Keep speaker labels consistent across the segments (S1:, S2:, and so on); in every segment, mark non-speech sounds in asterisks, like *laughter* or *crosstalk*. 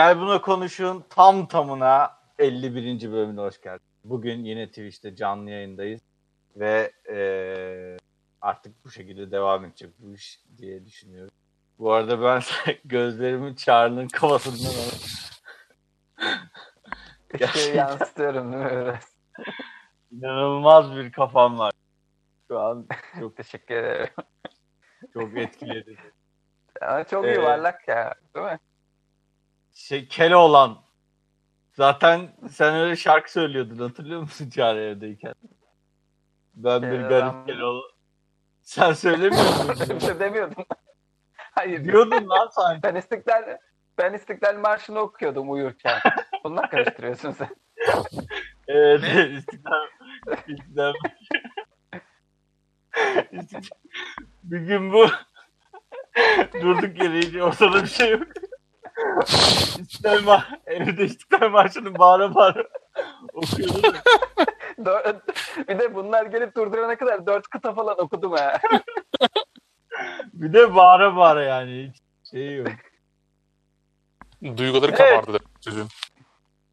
S1: Gel Buna Konuş'un tam tamına 51. bölümüne hoş geldin. Bugün yine Twitch'te canlı yayındayız ve eee, artık bu şekilde devam edecek bu iş diye düşünüyorum. Bu arada ben *laughs* gözlerimin Çağrı'nın kafasından alıp *laughs*
S2: yansıtıyorum değil mi biraz?
S1: inanılmaz bir kafam var. Şu an *laughs* çok
S2: Teşekkür ederim.
S1: çok etkiledi.
S2: Ama çok
S1: Ee,
S2: yuvarlak ya değil mi?
S1: Şey Keloğlan. Zaten sen öyle şarkı söylüyordun hatırlıyor musun Çağrı evdeyken? Ben bir
S2: Keloğlan.
S1: garip Keloğlan. Sen söylemiyor muydun?
S2: Bir şey demiyordum. *laughs* Hayır.
S1: Diyordun lan sanki.
S2: Ben İstiklal ben İstiklal Marşı'nı okuyordum uyurken. Bunlar karıştırıyorsun sen. *laughs*
S1: Evet. *laughs* İstiklal. İstiklal. bir gün bu durduk yere hiç ortada bir şey yok. İstiklal Mar evde İstiklal Marşı'nı bağıra bağıra okuyordum. *laughs*
S2: Dört- bir de bunlar gelip durdurana kadar dört kıta falan okudum ha.
S1: Bir de bağıra bağıra yani hiç şey yok.
S3: Duyguları
S1: Evet.
S3: kabardı çocuğun.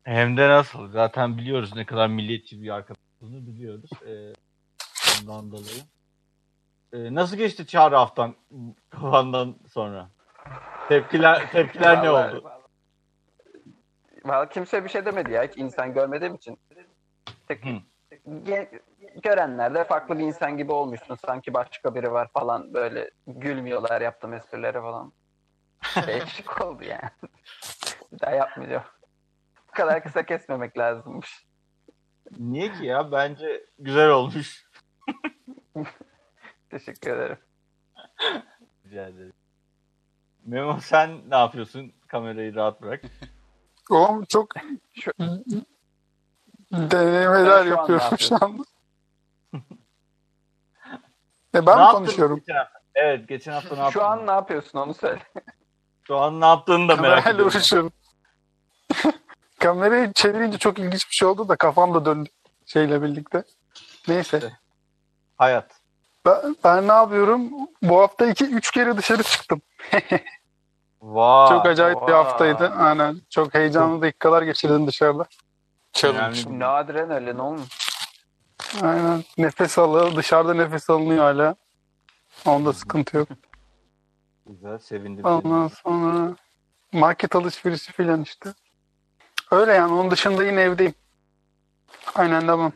S1: Hem de nasıl? Zaten biliyoruz ne kadar milliyetçi bir arkadaş olduğunu biliyoruz. Ee, ondan dolayı. Ee, nasıl geçti Çağrı haftan kafandan sonra? Tepkiler tepkiler ne oldu?
S2: Vallahi kimse bir şey demedi ya. Hiç insan görmediğim için. Tek, ge- görenler de farklı bir insan gibi olmuşsun. Sanki başka biri var falan. Böyle gülmüyorlar yaptığım esprilere falan. Değişik *laughs* oldu yani. bir daha yapmayacağım. Bu kadar kısa kesmemek lazımmış.
S1: Niye ki ya? Bence güzel olmuş. *laughs*
S2: Teşekkür ederim.
S1: Rica ederim. Memo sen ne yapıyorsun? Kamerayı rahat bırak.
S3: Oğlum çok denemeler
S2: şu
S3: yapıyorum
S2: ne
S3: şu anda. e
S1: Ne
S3: ben
S1: yaptın
S3: konuşuyorum.
S1: geçen hafta? Evet geçen hafta ne yaptın?
S2: Şu an ne yapıyorsun onu söyle.
S1: Şu an ne yaptığını da merak
S3: Kamerayla
S1: ediyorum.
S3: uğraşıyorum. *laughs* Kamerayı çevirince çok ilginç bir şey oldu da kafam da döndü şeyle birlikte. Neyse.
S1: Hayat.
S3: Ben, ben ne yapıyorum? Bu hafta iki, üç kere dışarı çıktım. *laughs*
S1: Vay.
S3: Çok acayip bir
S2: vay.
S3: haftaydı. Aynen. Çok heyecanlı dakikalar geçirdim dışarıda.
S1: Challenge.
S2: Nadiren öyle ne olmuş?
S3: Aynen. Nefes alıyor. Dışarıda nefes alınıyor hala. Onda sıkıntı yok.
S1: Güzel sevindim.
S3: Ondan sonra market alışverişi filan işte. Öyle yani. Onun dışında yine evdeyim. Aynen devam.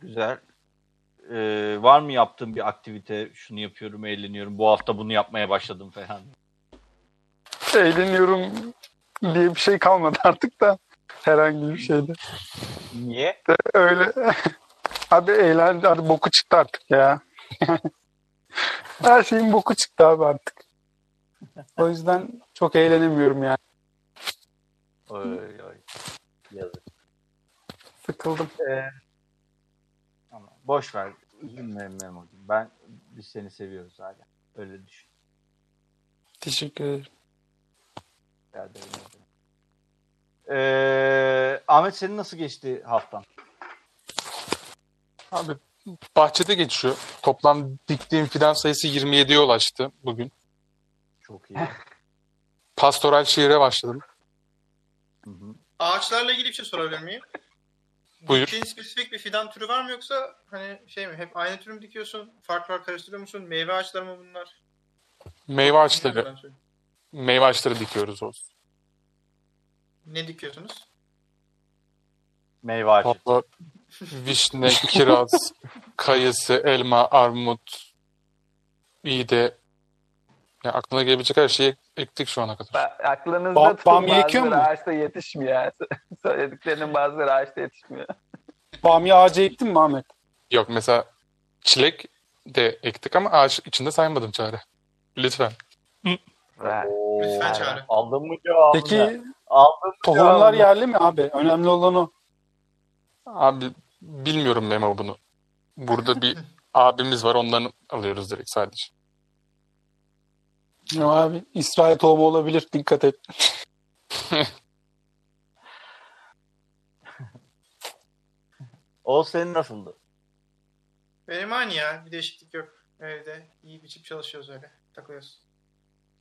S1: Güzel. Ee, var mı yaptığın bir aktivite? Şunu yapıyorum, eğleniyorum. Bu hafta bunu yapmaya başladım falan.
S3: Eğleniyorum diye bir şey kalmadı *laughs* artık da. Herhangi bir şeyde.
S1: Niye?
S3: Öyle. *laughs* Hadi eğlen, hadi boku çıktı artık ya. *laughs* Her şeyin boku çıktı abi artık. O yüzden çok eğlenemiyorum yani.
S1: Oy, oy. Yazık.
S3: Sıkıldım.
S1: Ama boş ver. Üzülme Memo'cum. Ben biz seni seviyoruz hala. Öyle düşün.
S3: Teşekkür ederim.
S1: Rica ederim. Ee, Ahmet senin nasıl geçti haftan?
S4: Abi bahçede geçiyor. Toplam diktiğim fidan sayısı 27'ye ulaştı bugün.
S1: Çok iyi.
S4: Pastoral şiire başladım.
S1: Hı hı.
S5: Ağaçlarla ilgili bir şey sorabilir miyim?
S4: Buyur.
S5: Diktiğin spesifik bir fidan türü var mı yoksa hani şey mi hep aynı türü mü dikiyorsun? Farklar karıştırıyor musun? Meyve ağaçları mı bunlar?
S4: Meyve ağaçları, meyve ağaçları dikiyoruz o.
S5: Ne dikiyorsunuz?
S1: Meyve ağacı.
S4: Valla *laughs* vişne, kiraz, kayısı, elma, armut, iğde. Ya aklına gelebilecek her şeyi ektik şu ana kadar.
S2: Ba- Aklınızda
S3: Ba-
S2: tutun
S3: bamya
S2: bazıları
S3: mu?
S2: ağaçta yetişmiyor. *laughs* Söylediklerinin bazıları ağaçta yetişmiyor.
S3: Bamya ağacı ektin mi Ahmet?
S4: Yok mesela çilek de ektik ama ağaç içinde saymadım çare. Lütfen.
S1: Oo,
S5: Lütfen çağrı.
S1: Aldın mı cevabını?
S3: Peki
S1: Aldın mı
S3: tohumlar
S1: cevabını?
S3: yerli mi abi? Önemli olan o.
S4: Abi bilmiyorum Memo bunu. Burada bir *laughs* abimiz var ondan alıyoruz direkt sadece.
S3: Ya abi İsrail tohumu olabilir. Dikkat et. *laughs*
S1: O senin nasıldı?
S5: Benim aynı ya. Bir değişiklik yok. Evde iyi biçip çalışıyoruz öyle. Takılıyoruz.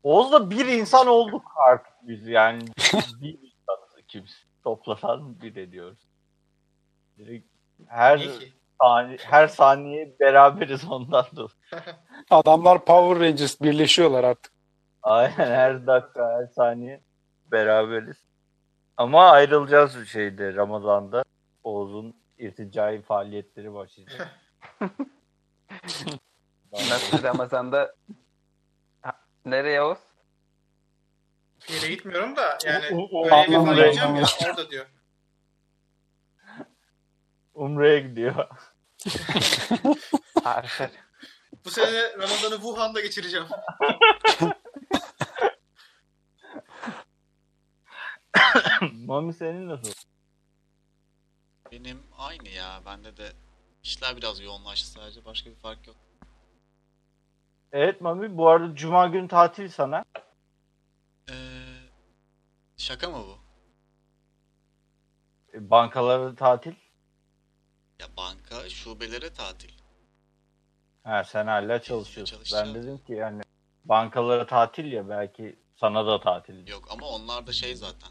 S1: Oğuz'la bir insan olduk artık biz yani. *laughs* bir insanız ikimiz. Toplasan bir ediyoruz. Direkt her saniye, her saniye beraberiz ondan dolayı. *laughs*
S3: Adamlar Power Rangers birleşiyorlar artık.
S1: Aynen her dakika her saniye beraberiz. Ama ayrılacağız şeyde Ramazan'da. Oğuz'un irticai faaliyetleri başlayacak. *laughs*
S2: Nasıl Ramazan'da Ha, nereye Oğuz?
S5: Bir yere gitmiyorum da yani
S1: U- u-
S5: öyle bir gideceğim ya orada diyor. *laughs*
S1: Umre'ye gidiyor.
S2: Harika.
S5: Bu sene Ramazan'ı Wuhan'da geçireceğim. *laughs* *laughs*
S1: Mami senin nasıl?
S6: Benim aynı ya. Bende de işler biraz yoğunlaştı sadece. Başka bir fark yok.
S1: Evet Mami bu arada Cuma günü tatil sana.
S6: Ee, şaka mı bu?
S1: E, Bankaları tatil.
S6: Ya banka şubelere tatil.
S1: Ha sen hala çalışıyorsun. Ben dedim ki yani bankalara tatil ya belki sana da tatil.
S6: Yok ama onlar da şey zaten.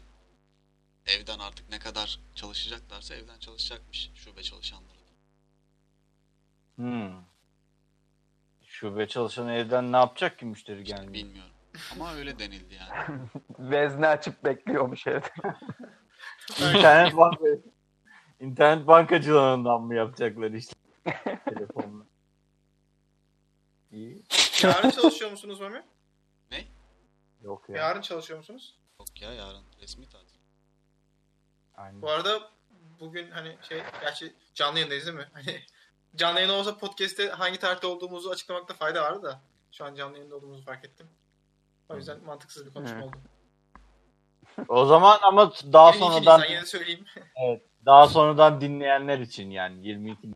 S6: Evden artık ne kadar çalışacaklarsa evden çalışacakmış şube çalışanları.
S1: Hmm. Şube çalışan evden ne yapacak ki müşteri
S6: İşte
S1: gelmiyor?
S6: bilmiyorum. Ama öyle denildi yani. *laughs*
S2: Vezne açıp bekliyormuş evde. *laughs*
S1: İnternet banka İnternet bankacılığından mı yapacaklar işte? *laughs* Telefonla. İyi.
S5: Yarın çalışıyor musunuz Mami?
S1: Yok ya.
S5: Yarın çalışıyor musunuz?
S6: Yok ya yarın resmi tatil.
S1: Aynen.
S5: Bu arada bugün hani şey gerçi canlı yayındayız değil mi? Hani *laughs* canlı yayın olsa podcast'te hangi tarihte olduğumuzu açıklamakta fayda vardı da şu an canlı yayında olduğumuzu fark ettim. O yüzden mantıksız bir konuşma oldu.
S1: O zaman ama daha
S5: 22
S1: sonradan
S5: Nisan yine söyleyeyim. *laughs*
S1: daha sonradan dinleyenler için yani 22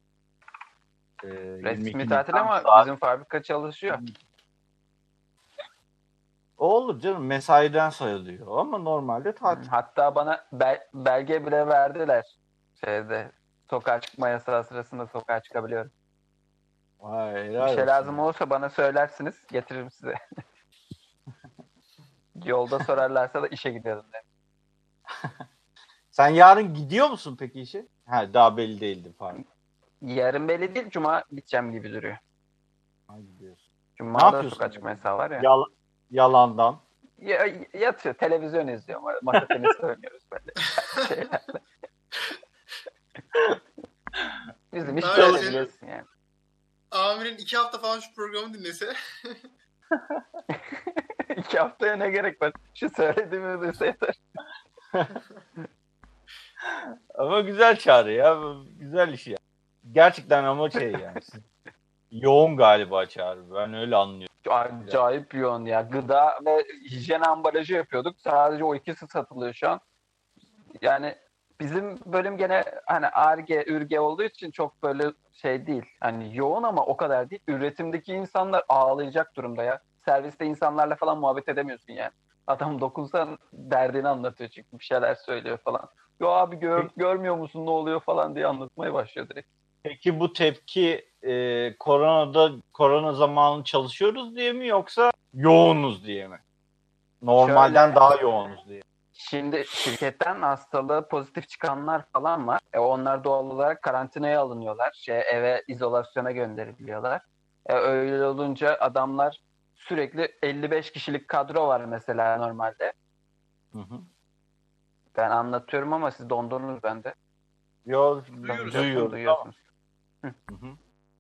S1: e, 22
S2: Resmi tatil
S1: Nisan
S2: ama
S1: saat-
S2: bizim fabrika çalışıyor.
S1: O olur canım mesaiden sayılıyor ama normalde tatil.
S2: Hatta bana bel- belge bile verdiler. Şeyde sokağa çıkma yasağı sırasında sokağa çıkabiliyorum.
S1: Vay,
S2: Bir şey
S1: olsun.
S2: lazım olursa bana söylersiniz. Getiririm size. *laughs* Yolda sorarlarsa da işe gidiyorum. *laughs*
S1: Sen yarın gidiyor musun peki işe? Ha daha belli değildi pardon.
S2: Yarın belli değil. Cuma gideceğim gibi duruyor.
S1: Ha, gidiyorsun. Ne
S2: Cuma'da
S1: yapıyorsun?
S2: sokağa çıkma yasağı var ya.
S1: Yal- yalandan.
S2: Ya, yatıyor. Televizyon izliyorum. Masa tenisi *laughs* oynuyoruz böyle. Şeylerle. Bizim iş böyle biliyorsun yani.
S5: Amirin iki hafta falan şu programı dinlese *laughs*
S2: İki haftaya ne gerek var? Şu söylediğimi duysa yeter.
S1: Ama güzel çağrı ya. Güzel iş ya. Gerçekten ama şey yani. Yoğun galiba çağrı. Ben öyle anlıyorum.
S2: Acayip yoğun ya. Gıda ve hijyen ambalajı yapıyorduk. Sadece o ikisi satılıyor şu an. Yani bizim bölüm gene hani ARGE, ÜRGE olduğu için çok böyle şey değil. Hani yoğun ama o kadar değil. Üretimdeki insanlar ağlayacak durumda ya. Serviste insanlarla falan muhabbet edemiyorsun yani. Adam dokunsan derdini anlatıyor çünkü bir şeyler söylüyor falan. Yo abi gör, görmüyor musun ne oluyor falan diye anlatmaya başlıyor direkt.
S1: Peki bu tepki e, koronada korona zamanı çalışıyoruz diye mi yoksa yoğunuz diye mi? Normalden
S2: Şöyle-
S1: daha yoğunuz diye.
S2: Şimdi şirketten hastalığı pozitif çıkanlar falan var. E onlar doğal olarak karantinaya alınıyorlar. Şey, eve izolasyona gönderiliyorlar. E öyle olunca adamlar sürekli 55 kişilik kadro var mesela normalde.
S1: Hı hı.
S2: Ben anlatıyorum ama siz dondunuz bende.
S1: Yo,
S5: Duyuyoruz.
S2: Duyuyorsunuz.
S1: Hı hı.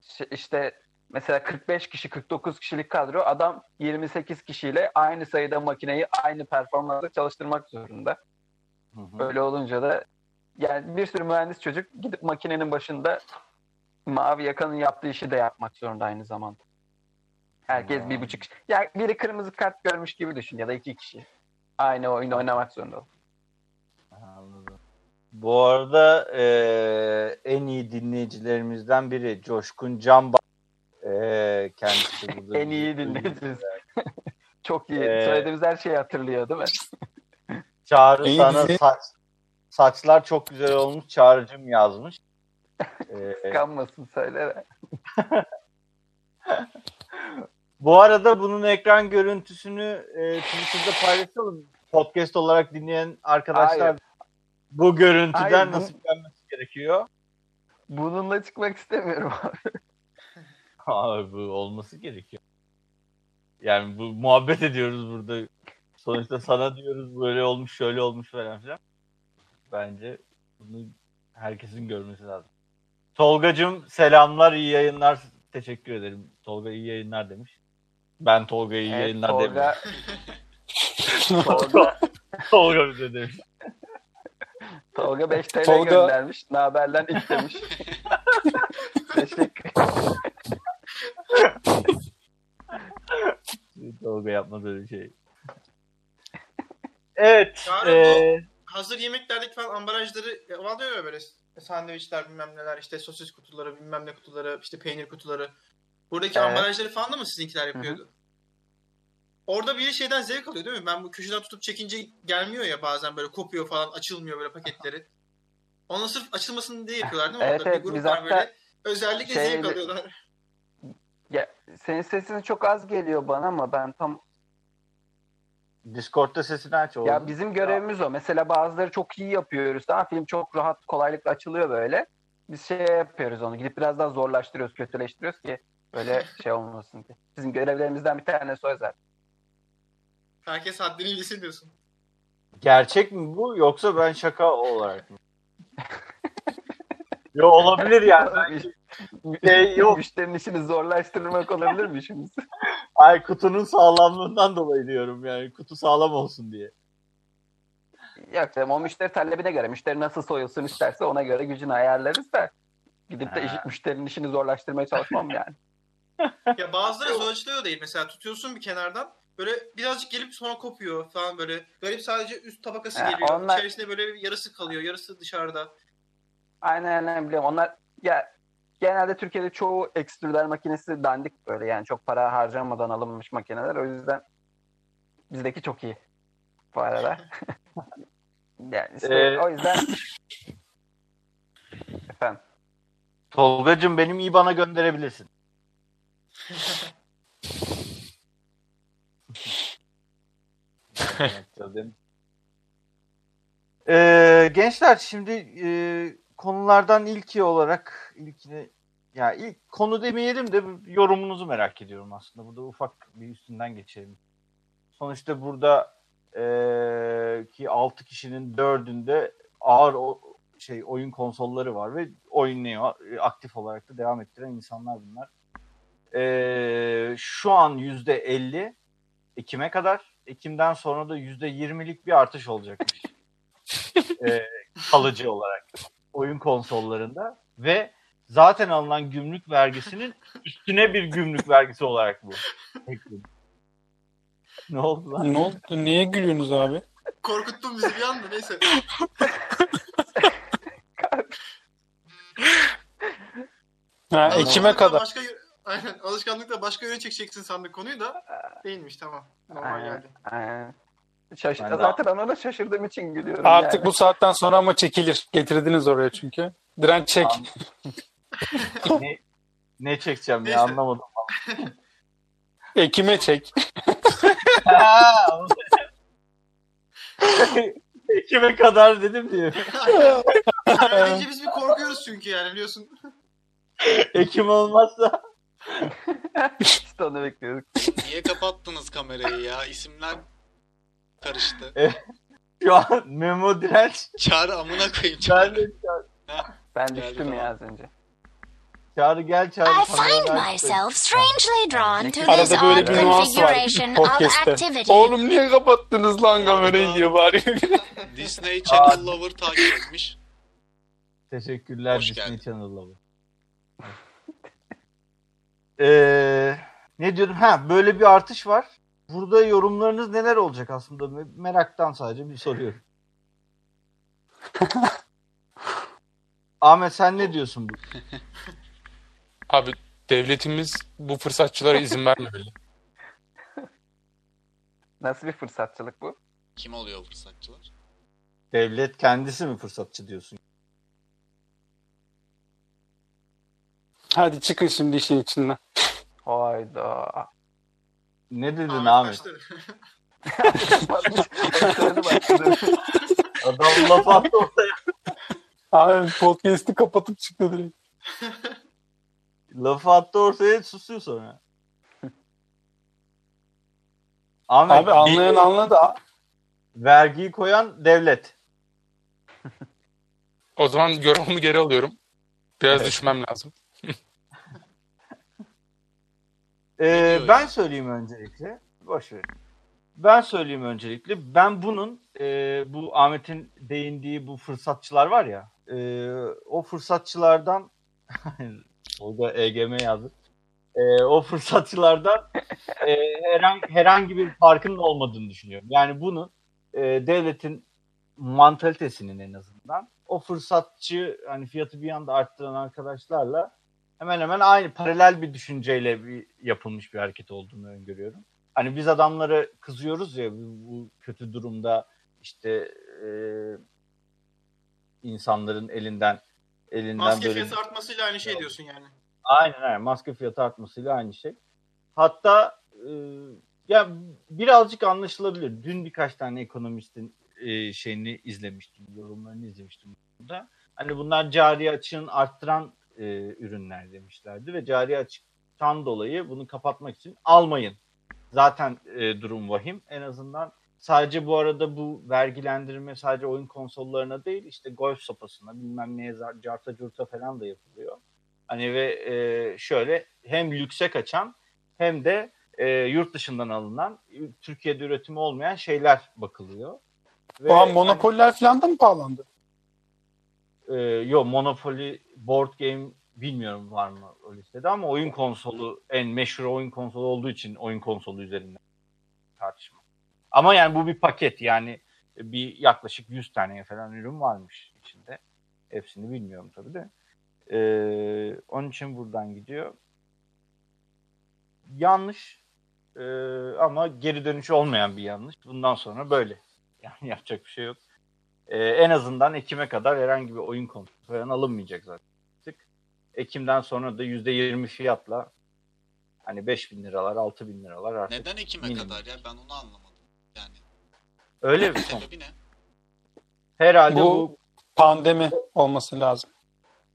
S2: İşte- İşte mesela 45 kişi 49 kişilik kadro adam 28 kişiyle aynı sayıda makineyi aynı performansla çalıştırmak zorunda.
S1: Hı hı.
S2: Öyle olunca da yani bir sürü mühendis çocuk gidip makinenin başında mavi yakanın yaptığı işi de yapmak zorunda aynı zamanda. Herkes bir buçuk. Yani biri kırmızı kart görmüş gibi düşün ya da iki kişi. Aynı oyunu oynamak zorunda.
S1: Bu arada e, en iyi dinleyicilerimizden biri Coşkun Can e, kendisi *laughs* burada.
S2: En iyi dinleyicimiz. Çok iyi.
S1: Ee,
S2: Söylediğimiz her şeyi hatırlıyor değil mi? *laughs*
S1: Çağrı
S3: İyi
S1: sana
S3: dizi.
S1: saç, saçlar çok güzel olmuş Çağrı'cım yazmış. *laughs* E,
S2: Kanmasın söyle.
S1: Bu arada bunun ekran görüntüsünü e, Twitter'da paylaşalım. Podcast olarak dinleyen arkadaşlar
S2: Hayır.
S1: Bu görüntüden
S2: Hayır, bu-
S1: nasiplenmesi gerekiyor.
S2: Bununla çıkmak istemiyorum abi. *laughs*
S1: Abi bu olması gerekiyor. Yani bu muhabbet ediyoruz burada. Sonuçta sana diyoruz böyle olmuş şöyle olmuş falan filan. Bence bunu herkesin görmesi lazım. Tolgacığım selamlar iyi yayınlar. Teşekkür ederim. Tolga iyi yayınlar demiş. Ben Tolga'ya iyi
S2: Evet,
S1: yayınlar
S2: Tolga,
S1: demiyorum. *laughs*
S2: Tolga,
S1: Tolga bize demiş.
S2: Tolga 5 TL
S3: Tolga-
S2: göndermiş. Naberden ilk demiş. *laughs* Teşekkür
S1: Tolga yapmaz öyle şey. *laughs* Evet.
S5: Çağrı,
S1: eee,
S5: Hazır yemeklerdeki falan ambalajları oluyor ya böyle sandviçler bilmem neler işte sosis kutuları bilmem ne kutuları işte peynir kutuları. Buradaki
S2: Evet.
S5: ambalajları falan da mı sizinkiler yapıyordu? Orada bir şeyden zevk alıyor değil mi? Ben bu köşeden tutup çekince gelmiyor ya bazen böyle kopuyor falan açılmıyor böyle paketleri. Onu sırf açılmasın diye yapıyorlar değil mi?
S2: Evet,
S5: Orada
S2: evet,
S5: bir grup var böyle. Özellikle zevk
S2: şeyde-
S5: alıyorlar.
S2: Ya, senin sesin çok az geliyor bana ama ben tam
S1: Discord'da sesini aç oğlum.
S2: ya bizim görevimiz o. Mesela bazıları çok iyi yapıyoruz. Tamam film çok rahat kolaylıkla açılıyor böyle. Biz şey yapıyoruz onu. Gidip biraz daha zorlaştırıyoruz, kötüleştiriyoruz ki böyle şey olmasın diye. Bizim görevlerimizden bir tanesi o zaten.
S5: Herkes haddini bilsin diyorsun.
S1: Gerçek mi bu yoksa ben şaka olarak mı? Yo olabilir yani. *laughs* Şey yok.
S2: Müşterinin işini zorlaştırmak olabilir mi işimiz?
S1: Ay kutunun sağlamlığından dolayı diyorum yani. Kutu sağlam olsun diye.
S2: Yok canım o müşteri talebine göre. Müşteri nasıl soyulsun isterse ona göre gücünü ayarlarız da. Gidip de işi- müşterinin işini zorlaştırmaya çalışmam yani.
S5: Ya bazıları zorlaştırıyor değil. Mesela tutuyorsun bir kenardan böyle birazcık gelip sonra kopuyor falan böyle. Garip sadece üst tabakası
S2: Ha,
S5: geliyor.
S2: onlar-
S5: İçerisinde böyle bir yarısı kalıyor, yarısı dışarıda.
S2: Aynen aynen biliyorum. Onlar ya genelde Türkiye'de çoğu ekstrüder makinesi dandik böyle yani çok para harcanmadan alınmış makineler. O yüzden bizdeki çok iyi bu arada. *laughs* yani işte
S1: Ee,
S2: o yüzden *laughs* efendim
S1: Tolgacığım benim IBAN'a gönderebilirsin. *laughs* Ee, gençler şimdi e, konulardan ilki olarak ilkini ya ilk konu demeyelim de yorumunuzu merak ediyorum aslında. Burada ufak bir üstünden geçelim. Sonuçta burada e, ki 6 kişinin dördünde ağır o, şey oyun konsolları var ve oynuyor aktif olarak da devam ettiren insanlar bunlar. Ee, şu an yüzde 50 Ekim'e kadar Ekim'den sonra da yüzde 20'lik bir artış olacakmış. *laughs* Ee, kalıcı olarak oyun konsollarında ve zaten alınan gümrük vergisinin üstüne bir gümrük vergisi olarak bu. ne oldu lan?
S3: Ne oldu? Niye gülüyorsunuz abi?
S5: Korkuttun bizi bir anda neyse.
S3: Ha, Ekim'e kadar.
S5: Başka, aynen alışkanlıkla başka yöne çekeceksin sandık konuyu da değilmiş tamam. Normal
S2: aynen,
S5: geldi.
S2: aynen. Şaş-
S1: Ben de-
S2: ona da şaşırdığım için gülüyorum.
S3: Artık
S2: yani.
S3: bu saatten sonra ama çekilir. Getirdiniz oraya çünkü. Direnç çek. *laughs*
S1: ne, ne çekeceğim ya anlamadım.
S3: Ekim'e çek. *laughs* *laughs*
S1: Ekim'e kadar dedim diye.
S5: Deyince biz bir korkuyoruz çünkü yani biliyorsun.
S1: Ekim olmazsa *laughs*
S2: işte onu bekliyorduk.
S6: Niye kapattınız kamerayı ya? İsimler karıştı.
S1: şu an Memo Direnç
S6: Çağrı amına koyayım
S1: ben
S6: Çağrı.
S1: de Çağrı,
S2: Ben düştüm ya az önce.
S1: Çağrı gel Çağrı.
S7: I find myself strangely drawn to this
S3: Arada böyle
S7: odd
S3: bir nuans var
S7: configuration of
S3: podcast'te.
S7: activity.
S3: Oğlum niye kapattınız lan kamerayı diye bağırıyor.
S6: Disney Channel Lover takip etmiş.
S1: Teşekkürler
S6: Hoş
S1: Disney
S6: geldin.
S1: Channel'la bu. Ee, ne diyordum? Ha böyle bir artış var. Burada yorumlarınız neler olacak aslında? Me- Meraktan sadece bir soruyorum. *laughs* Ahmet sen ne diyorsun bu? *laughs*
S4: Abi devletimiz bu fırsatçılara izin vermemeli. *laughs*
S2: Nasıl bir fırsatçılık bu?
S6: Kim oluyor fırsatçılar?
S1: Devlet kendisi mi fırsatçı diyorsun?
S3: Hadi çıkın şimdi işin içinden.
S2: Hayda.
S1: Ne dedin
S2: başladı. *laughs*
S1: Adam laf attı ortaya.
S3: Abi podcast'i kapatıp çıktı direkt.
S1: Lafı attı ortaya susuyor sonra. Ahmet,
S3: Abi anlayan
S1: bir-
S3: anladı.
S1: vergiyi koyan devlet.
S4: O zaman yorumumu geri alıyorum. Biraz düşmem lazım.
S1: Ee, ben söyleyeyim öncelikle. Boş ver. Ben söyleyeyim öncelikle. Ben bunun e, bu Ahmet'in değindiği bu fırsatçılar var ya. e, o fırsatçılardan o da EGM yazdı. E, o fırsatçılardan e, herhangi, herhangi bir farkının olmadığını düşünüyorum. Yani bunu e, devletin mantalitesinin en azından o fırsatçı hani fiyatı bir anda arttıran arkadaşlarla hemen hemen aynı paralel bir düşünceyle bir yapılmış bir hareket olduğunu öngörüyorum. Hani biz adamları kızıyoruz ya bu, bu kötü durumda işte e, insanların elinden elinden
S5: Maske
S1: böyle
S5: fiyatı artmasıyla aynı şey diyorsun yani.
S1: Aynen aynen. Maske fiyatı artmasıyla aynı şey. Hatta e, ya birazcık anlaşılabilir. Dün birkaç tane ekonomistin e, şeyini izlemiştim, yorumlarını izlemiştim burada. Hani bunlar cari açığın arttıran e, ürünler demişlerdi ve cari açıktan dolayı bunu kapatmak için almayın. Zaten e, durum vahim. En azından sadece bu arada bu vergilendirme sadece oyun konsollarına değil işte golf sopasına bilmem neye carta curta falan da yapılıyor. Hani ve e, şöyle hem lükse kaçan hem de e, yurt dışından alınan Türkiye'de üretimi olmayan şeyler bakılıyor. Ve
S3: O an monopoller falan da mı pahalandı?
S1: Hani, e, yok Monopoly board game bilmiyorum var mı o listede ama oyun konsolu en meşhur oyun konsolu olduğu için oyun konsolu üzerinden tartışma. Ama yani bu bir paket yani bir yaklaşık 100 tane falan ürün varmış içinde. Hepsini bilmiyorum tabii de. Ee, onun için buradan gidiyor. Yanlış ee, ama geri dönüş olmayan bir yanlış. Bundan sonra böyle. *laughs* Yani yapacak bir şey yok. Ee, en azından Ekim'e kadar herhangi bir oyun konusu falan alınmayacak zaten. Ekim'den sonra da %20 fiyatla hani 5 bin liralar, 6 bin liralar artık.
S6: Neden Ekim'e
S1: minimum.
S6: kadar ya? Ben onu anlamadım. Yani
S1: Öyle bir son.
S6: sebebi ne?
S1: Herhalde bu,
S3: Bu pandemi olması lazım.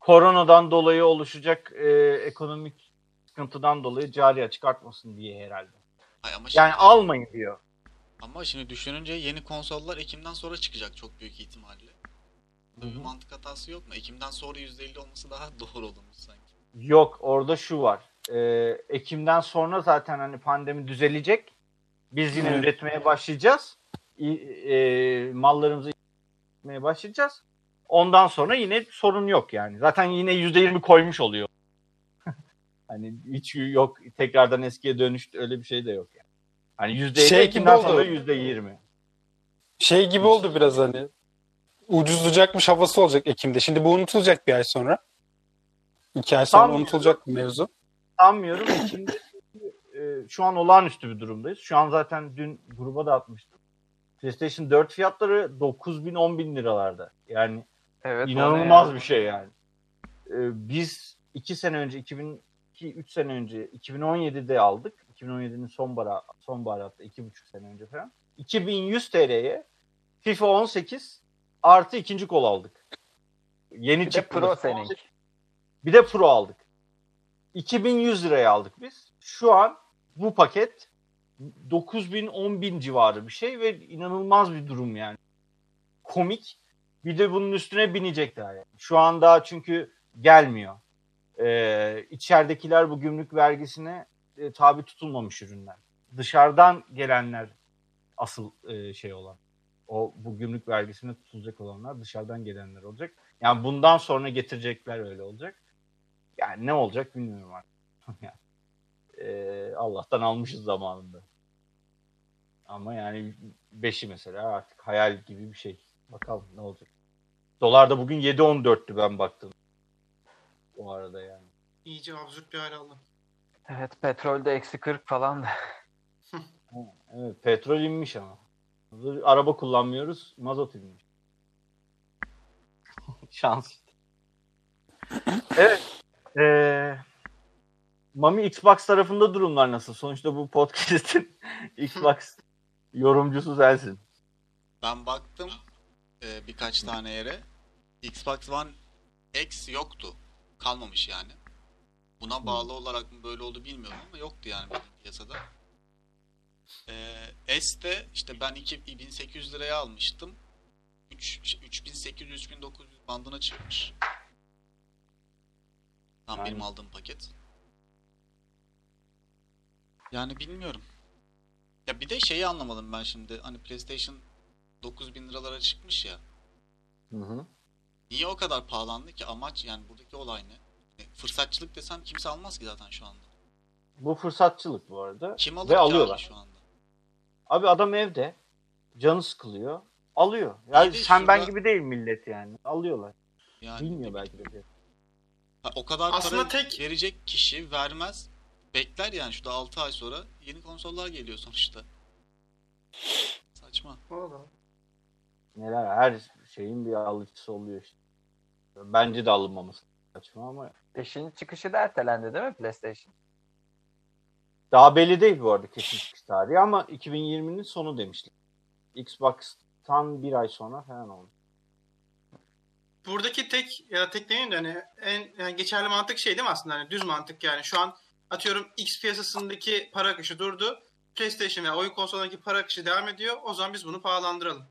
S1: koronadan dolayı oluşacak e, ekonomik sıkıntıdan dolayı cari açık artmasın diye herhalde.
S6: Ay ama şimdi,
S1: Yani almayın diyor.
S6: ama şimdi düşününce yeni konsollar Ekim'den sonra çıkacak çok büyük ihtimalle.
S1: Hı hı.
S6: mantık hatası yok mu? Ekim'den sonra %50 olması daha *laughs* doğru olurmuş sanki.
S1: Yok orada şu var. Ee, Ekim'den sonra zaten hani pandemi düzelecek. Biz yine
S3: Evet.
S1: üretmeye başlayacağız. İ- e, mallarımızı üretmeye başlayacağız. Ondan sonra yine sorun yok yani. Zaten yine %20 koymuş oluyor. *laughs* hani hiç yok tekrardan eskiye dönüş öyle bir şey de yok yani. Hani %50
S3: Şey
S1: Ekim'den
S3: oldu.
S1: sonra %20.
S3: Şey gibi oldu biraz hani. Ucuzlayacakmış havası olacak Ekim'de. Şimdi bu unutulacak bir ay sonra. İki ay sonra
S1: Sanmıyorum.
S3: unutulacak bu mevzu.
S1: sanmıyorum. Ekim'de e, şu an olağanüstü bir durumdayız. Şu an zaten dün gruba da atmıştım. PlayStation 4 fiyatları 9 bin 10 bin liralarda. Yani
S2: Evet,
S1: inanılmaz bir şey yani. E, biz 2 sene önce 2002 3 sene önce 2017'de aldık. 2017'nin sonbaharı sonbaharı hatta 2,5 sene önce falan. 2100 TL'ye FIFA 18 artı ikinci kol aldık. Yeni
S2: Bir
S1: çıktı.
S2: Pro senin.
S1: Bir de Pro aldık. 2100 liraya aldık biz. Şu an bu paket 9000 10000 civarı bir şey ve inanılmaz bir durum yani. Komik. Bir de bunun üstüne binecek daha yani. Şu an daha çünkü gelmiyor. Ee, içeridekiler bu gümrük vergisine e, tabi tutulmamış ürünler. Dışarıdan gelenler asıl e, şey olan. O bu gümrük vergisine tutulacak olanlar dışarıdan gelenler olacak. Yani bundan sonra getirecekler öyle olacak. Yani ne olacak bilmiyorum artık. *laughs* Yani, eee, Allah'tan almışız zamanında. Ama yani beşi mesela artık hayal gibi bir şey. Bakalım ne olacak. Dolar da bugün 7.14'tü ben baktım. O arada yani.
S5: İyice absürt bir hale aldı.
S2: Evet petrolde eksi 40 falan da. *laughs*
S1: Evet, petrol inmiş ama. Araba kullanmıyoruz, mazot inmiş. *laughs* Şans. Evet. Ee, Mami Xbox tarafında durumlar nasıl? Sonuçta bu podcast'in *laughs* Xbox yorumcusu sensin.
S6: Ben baktım e, birkaç tane yere. Xbox One X yoktu. Kalmamış yani. Buna bağlı olarak mı böyle oldu bilmiyorum ama yoktu yani piyasada. E, S de işte ben 2800 liraya almıştım. 3, 3800-3900 bandına çıkmış. Tam benim
S1: Aynen.
S6: aldığım paket. Yani bilmiyorum. Ya bir de şeyi anlamadım ben şimdi. Hani PlayStation 9000 liralara çıkmış ya.
S1: Hı hı.
S6: Niye o kadar pahalandı ki? Amaç yani buradaki olay ne? Yani fırsatçılık desem kimse almaz ki zaten şu anda.
S1: Bu fırsatçılık bu arada.
S6: Kim alır
S1: Ve alıyorlar.
S6: şu anda?
S1: Abi adam evde. Canı sıkılıyor. Alıyor. Yani sen ben
S6: şurada-
S1: gibi değil millet yani. Alıyorlar.
S6: Yani
S1: Bilmiyor belki de.
S6: Ha, o kadar
S5: Aslında
S6: para
S5: tek-
S6: verecek kişi vermez. Bekler yani şurada 6 ay sonra yeni konsollar geliyor sonuçta. Saçma.
S5: Valla.
S1: Neler her şeyin bir alıcısı oluyor işte. Bence de alınmaması saçma ama
S2: Peşin çıkışı da ertelendi değil mi PlayStation?
S1: Daha belli değil bu arada kesin çıkış tarihi ama 2020'nin sonu demişler. Xbox'tan bir ay sonra falan oldu.
S5: Buradaki tek ya da tek demeyeyim de hani en yani geçerli mantık şey değil mi aslında? Hani düz mantık yani. Şu an atıyorum X piyasasındaki para akışı durdu. PlayStation ve oyun konsolundaki para akışı devam ediyor. O zaman biz bunu pahalandıralım.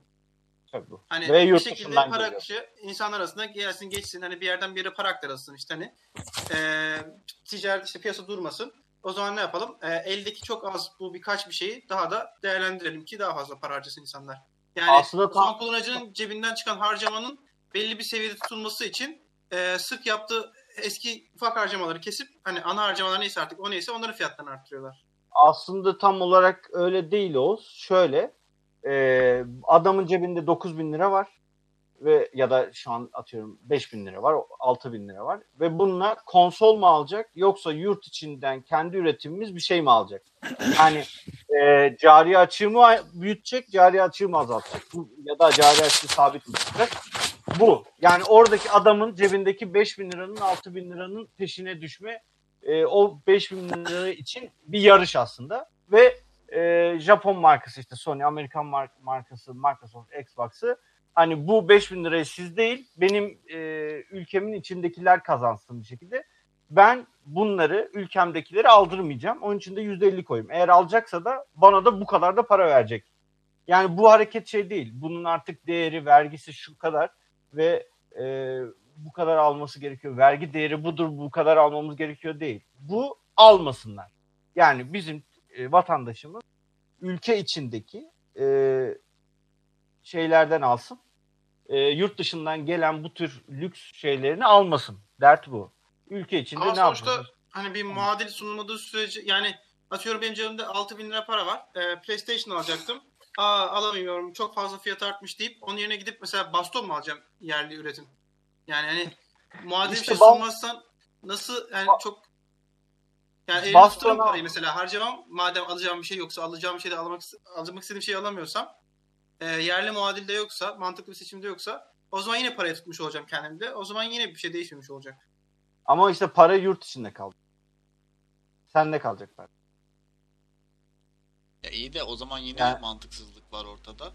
S1: Tabii bu.
S5: Hani
S1: Ve
S5: bir şekilde para
S1: geliyor.
S5: akışı insanlar arasında gelsin geçsin. Hani bir yerden bir yere para aktarılsın işte hani. Eee ticaret işte piyasa durmasın. O zaman ne yapalım? Eee, eldeki çok az bu birkaç bir şeyi daha da değerlendirelim ki daha fazla para harcasın insanlar. Yani
S1: Aslında tam-
S5: son kullanıcının cebinden çıkan harcamanın belli bir seviyede tutulması için eee, sık yaptığı eski ufak harcamaları kesip hani ana harcamalar neyse artık o neyse onların fiyatlarını arttırıyorlar.
S1: Aslında tam olarak öyle değil Oğuz. Şöyle e, adamın cebinde 9 bin lira var ve ya da şu an atıyorum 5 bin lira var, 6 bin lira var ve bununla konsol mu alacak yoksa yurt içinden kendi üretimimiz bir şey mi alacak? Yani e, cari açığı büyütecek, cari açığı azaltacak? Bu- Ya da cari açığı sabit mi tutacak? Bu. Yani oradaki adamın cebindeki 5 bin liranın 6 bin liranın peşine düşme e, o 5 bin lira için bir yarış aslında ve e, Japon markası işte Sony, Amerikan mark- markası, Microsoft, Xbox'ı hani bu 5 bin lirayı siz değil benim e, ülkemin içindekiler kazansın bir şekilde. Ben bunları ülkemdekileri aldırmayacağım. Onun için de %50 koyayım. Eğer alacaksa da bana da bu kadar da para verecek. Yani bu hareket şey değil. Bunun artık değeri, vergisi şu kadar ve e, bu kadar alması gerekiyor. Vergi değeri budur, bu kadar almamız gerekiyor değil. Bu almasınlar. Yani bizim e, vatandaşımız ülke içindeki e, şeylerden alsın. E, yurt dışından gelen bu tür lüks şeylerini almasın. Dert bu. Ülke içinde
S5: Ama
S1: ne
S5: sonuçta
S1: yapacağız?
S5: hani bir muadil sunulmadığı sürece yani atıyorum benim cebimde 6000 bin lira para var. Ee, PlayStation alacaktım. Aa alamıyorum çok fazla fiyat artmış deyip onun yerine gidip mesela baston mu alacağım yerli üretim? Yani hani muadil bir
S1: İşte
S5: şey
S1: bas-
S5: sunmazsan nasıl yani çok yani
S1: Baston
S5: parayı mesela harcamam. Madem alacağım bir şey yoksa alacağım bir şey de almak, almak istediğim şeyi alamıyorsam e, yerli muadil de yoksa mantıklı bir seçimde yoksa o zaman yine parayı tutmuş olacağım kendimde. O zaman yine bir şey değişmemiş olacak.
S1: Ama işte para yurt içinde kaldı. Sende kalacak para.
S6: Ya iyi de o zaman yine
S1: Yani-
S6: mantıksızlık var ortada.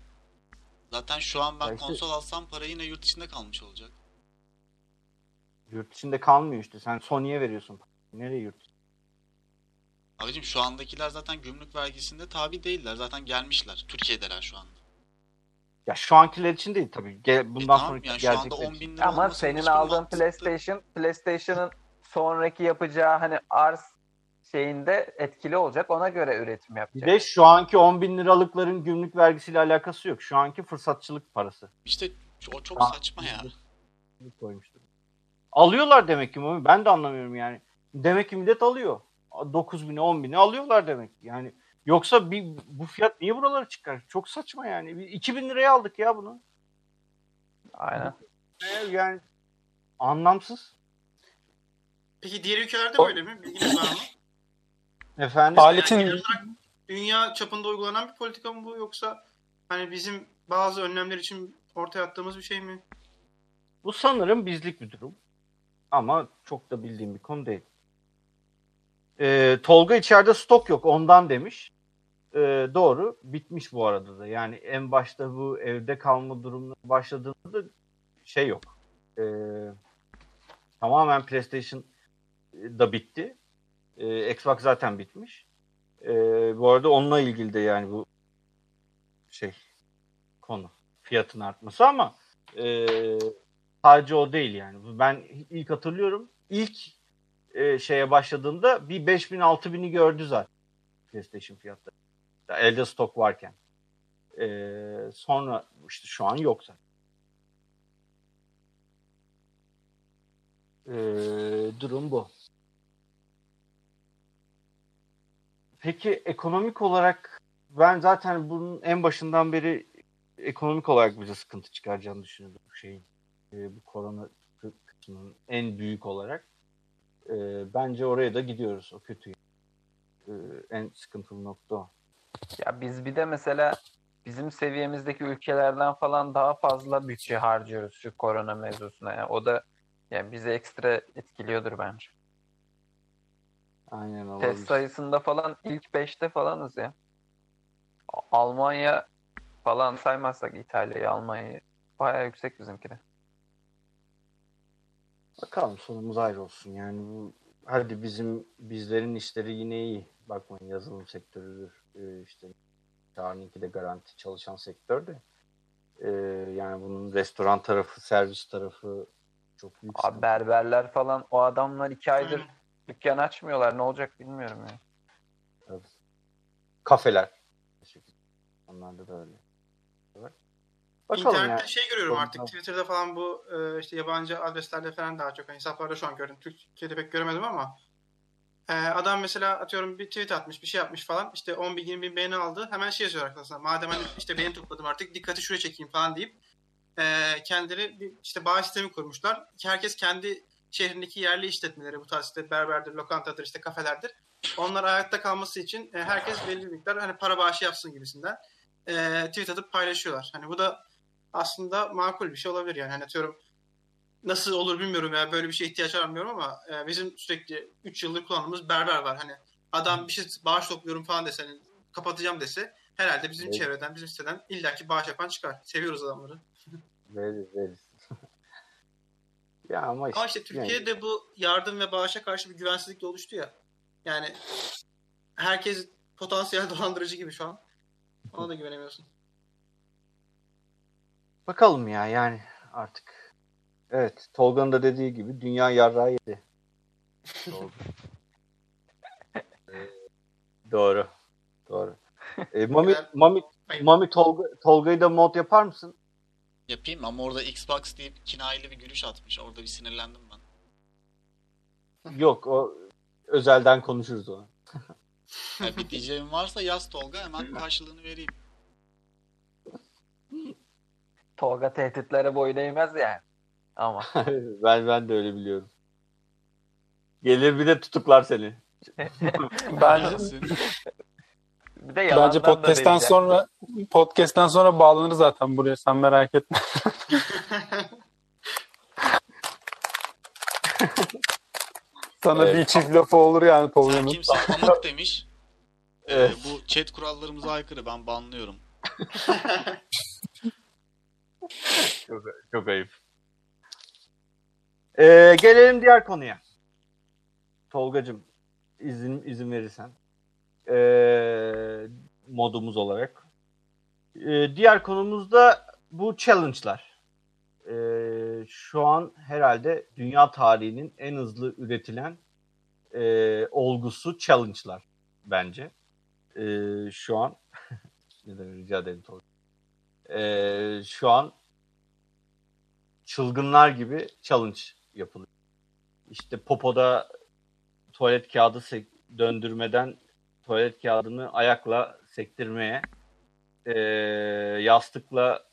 S6: Zaten şu an ben
S1: Ya işte-
S6: konsol alsam para yine yurt içinde kalmış olacak.
S1: Yurt içinde kalmıyor işte. Sen Sony'ye veriyorsun. Nereye yurt içinde?
S6: Abicim şu andakiler zaten gümrük vergisinde tabi değiller. Zaten gelmişler. Türkiye'deler şu anda.
S1: Ya şu ankiler için değil tabii. Ge-
S6: E
S1: bundan
S6: tamam,
S1: sonraki
S6: yani
S1: gelecekler
S6: 10
S1: için.
S6: bin lira
S2: Ama senin aldığın
S6: mantıklı-
S2: PlayStation, PlayStation'ın sonraki yapacağı hani arz şeyinde etkili olacak. Ona göre üretim
S1: Bir
S2: yapacak.
S1: de şu anki 10 bin liralıkların gümrük vergisiyle alakası yok. Şu anki fırsatçılık parası.
S6: İşte o çok
S1: Ha.
S6: saçma ya. *laughs*
S1: koymuştur. Alıyorlar demek ki. Ben de anlamıyorum yani. Demek ki millet alıyor. 9 bini 10 bini alıyorlar demek. Yani yoksa bir, bu fiyat niye buralara çıkar? Çok saçma yani. Bir 2000 liraya aldık ya bunu.
S2: Aynen.
S1: Yani anlamsız.
S5: Peki diğer ülkelerde böyle mi? Bilginiz var mı? *laughs*
S1: Efendim
S3: Aletin
S5: olarak dünya çapında uygulanan bir politika mı bu yoksa hani bizim bazı önlemler için ortaya attığımız bir şey mi?
S1: bu sanırım bizlik bir durum. Ama çok da bildiğim bir konu değil. Ee, Tolga içeride stok yok ondan demiş. Ee, doğru. Bitmiş bu arada da. Yani en başta bu evde kalma durumuna başladığında da şey yok. Ee, tamamen PlayStation da bitti. Ee, Xbox zaten bitmiş. Ee, bu arada onunla ilgili de yani bu şey konu fiyatın artması ama e, sadece o değil yani. Ben ilk hatırlıyorum. İlk e, şeye başladığında bir 5000 6000'i gördü zaten PlayStation fiyatları. Elde stok varken. E, sonra işte şu an yok zaten. E, durum bu. Peki ekonomik olarak ben zaten bunun en başından beri ekonomik olarak bize sıkıntı çıkaracağını düşünüyordum bu şeyin. E, bu korona kısmının en büyük olarak. E, bence oraya da gidiyoruz. O kötü. E, en sıkıntılı nokta o.
S2: Ya biz bir de mesela bizim seviyemizdeki ülkelerden falan daha fazla bütçe harcıyoruz şu korona mevzusuna. Yani o da yani bizi ekstra etkiliyordur bence.
S1: Aynen olabilir.
S2: Test sayısında falan ilk 5'te falanız ya. Almanya falan saymazsak İtalya'yı, Almanya'yı bayağı yüksek bizimki de.
S1: Bakalım sonumuz ayrı olsun. Yani bu hadi bizim bizlerin işleri yine iyi. Bakmayın yazılım sektörüdür. Ee, işte Çağrı'nınki de garanti çalışan sektör de. Ee, yani bunun restoran tarafı, servis tarafı çok büyük.
S2: Abi
S1: sıkıntı.
S2: berberler falan o adamlar iki aydır
S5: Aynen.
S2: dükkan açmıyorlar. Ne olacak bilmiyorum ya.
S1: Kafeler. Onlarda da öyle. Evet. Bakalım
S5: İnternette
S1: yani.
S5: şey görüyorum artık Twitter'da falan bu e, işte yabancı adreslerde falan daha çok hani hesaplarda şu an gördüm. Türkiye'de pek göremedim ama e, adam mesela atıyorum bir tweet atmış bir şey yapmış falan işte 10 bin 20 bin beğeni aldı hemen şey yazıyor arkadaşlar madem hani işte beğeni topladım artık dikkati şuraya çekeyim falan deyip e, kendileri bir işte bağış sistemi kurmuşlar. Herkes kendi şehrindeki yerli işletmeleri bu tarz işte berberdir, lokantadır, işte kafelerdir. Onlar ayakta kalması için e, herkes belli bir miktar hani para bağışı yapsın gibisinden e, tweet atıp paylaşıyorlar. Hani bu da aslında makul bir şey olabilir yani. Hani atıyorum nasıl olur bilmiyorum ya böyle bir şeye ihtiyaç var bilmiyorum ama e, bizim sürekli 3 yıldır kullandığımız berber var. Hani adam bir şey bağış topluyorum falan dese hani kapatacağım dese herhalde bizim
S1: Evet.
S5: çevreden bizim siteden illaki bağış yapan çıkar. Seviyoruz adamları.
S1: Veririz veririz. *laughs* ya ama işte,
S5: Ama işte Türkiye'de bu yardım ve bağışa karşı bir güvensizlik de oluştu ya. Yani herkes potansiyel *laughs* dolandırıcı gibi şu an. Ona da güvenemiyorsun.
S1: Bakalım ya yani artık. Evet Tolga'nın da dediği gibi dünya yarrağı yedi. Doğru. *laughs* Doğru. Doğru. Ee, Mami, Mami. Mami Tolga, Tolga'yı da mod yapar mısın?
S6: Yapayım ama orada Xbox deyip kinayeli bir gülüş atmış. Orada bir sinirlendim ben.
S1: Yok o özelden konuşuruz onu. *laughs*
S6: Yani bir diyeceğim varsa yaz Tolga hemen karşılığını vereyim.
S2: Tolga tehditlere boyun eğmez yani. Ama *laughs*
S1: ben ben de öyle biliyorum. Gelir bir de tutuklar seni. *laughs*
S3: Bence
S2: bir de
S3: bence podcast'ten sonra podcast'ten sonra bağlanır zaten buraya sen merak etme. *laughs* Sana
S1: Evet.
S3: bir çift lafı olur yani
S6: Sen
S3: Tolga'nın.
S6: kimsin amık demiş. Ee,
S1: Evet.
S6: bu chat kurallarımıza aykırı ben banlıyorum.
S1: Çok, çok ayıp. Ee, gelelim diğer konuya. Tolgacığım izin izin verirsen. Ee, modumuz olarak. Ee, diğer konumuz da bu challenge'lar. Ee, şu an herhalde dünya tarihinin en hızlı üretilen e, olgusu challenge'lar bence. Ee, şu an *laughs* ne demek rica ederim Tolga. Ee, şu an çılgınlar gibi challenge yapılıyor. İşte popoda tuvalet kağıdı sek- döndürmeden tuvalet kağıdını ayakla sektirmeye, eee, yastıkla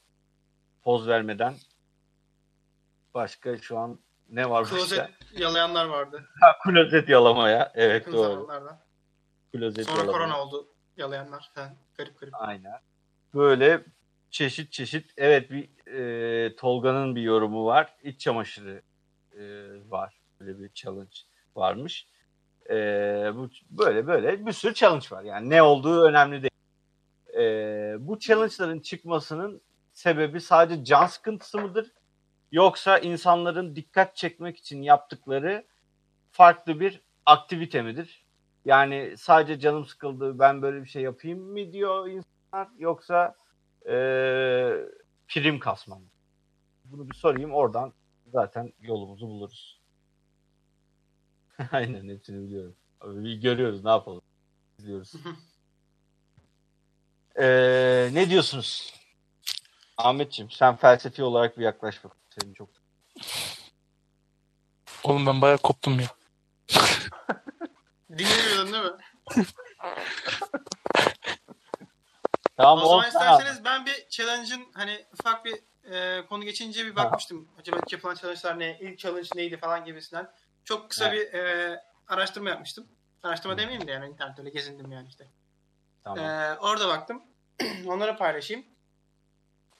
S1: poz vermeden başka şu an ne var başka?
S5: Klozet yalayanlar vardı.
S1: Ha, klozet yalamaya. Evet
S5: Yakın
S1: doğru.
S5: zamanlarda.
S1: Klozet
S5: Sonra
S1: yalamaya.
S5: korona oldu yalayanlar. He, garip garip.
S1: Aynen. Böyle çeşit çeşit evet bir e, Tolga'nın bir yorumu var. İç çamaşırı e, var. Böyle bir challenge varmış. Ee, bu böyle böyle bir sürü challenge var. Yani ne olduğu önemli değil. Ee, bu challenge'ların çıkmasının sebebi sadece can sıkıntısı mıdır? Yoksa insanların dikkat çekmek için yaptıkları farklı bir aktivite midir? Yani sadece canım sıkıldı ben böyle bir şey yapayım mı diyor insanlar yoksa ee, prim kasmam mı? Bunu bir sorayım oradan zaten yolumuzu buluruz. *laughs* Aynen hepsini biliyorum. Abi, görüyoruz ne yapalım. İzliyoruz. *laughs* Ee, ne diyorsunuz? Ahmetciğim sen felsefi olarak bir yaklaş bakalım. Seni çok
S4: Oğlum ben bayağı koptum ya. *laughs*
S5: Dinlemiyordun değil mi?
S1: Tamam
S5: o zaman isterseniz ben bir challenge'ın hani ufak bir e, konu geçince bir bakmıştım. Acaba yapılan challenge'lar ne? İlk challenge neydi falan gibisinden. Çok kısa bir e, araştırma yapmıştım. Araştırma demeyeyim de yani internette öyle gezindim yani işte.
S1: Tamam.
S5: Ee, orada baktım. *clears throat* Onları paylaşayım.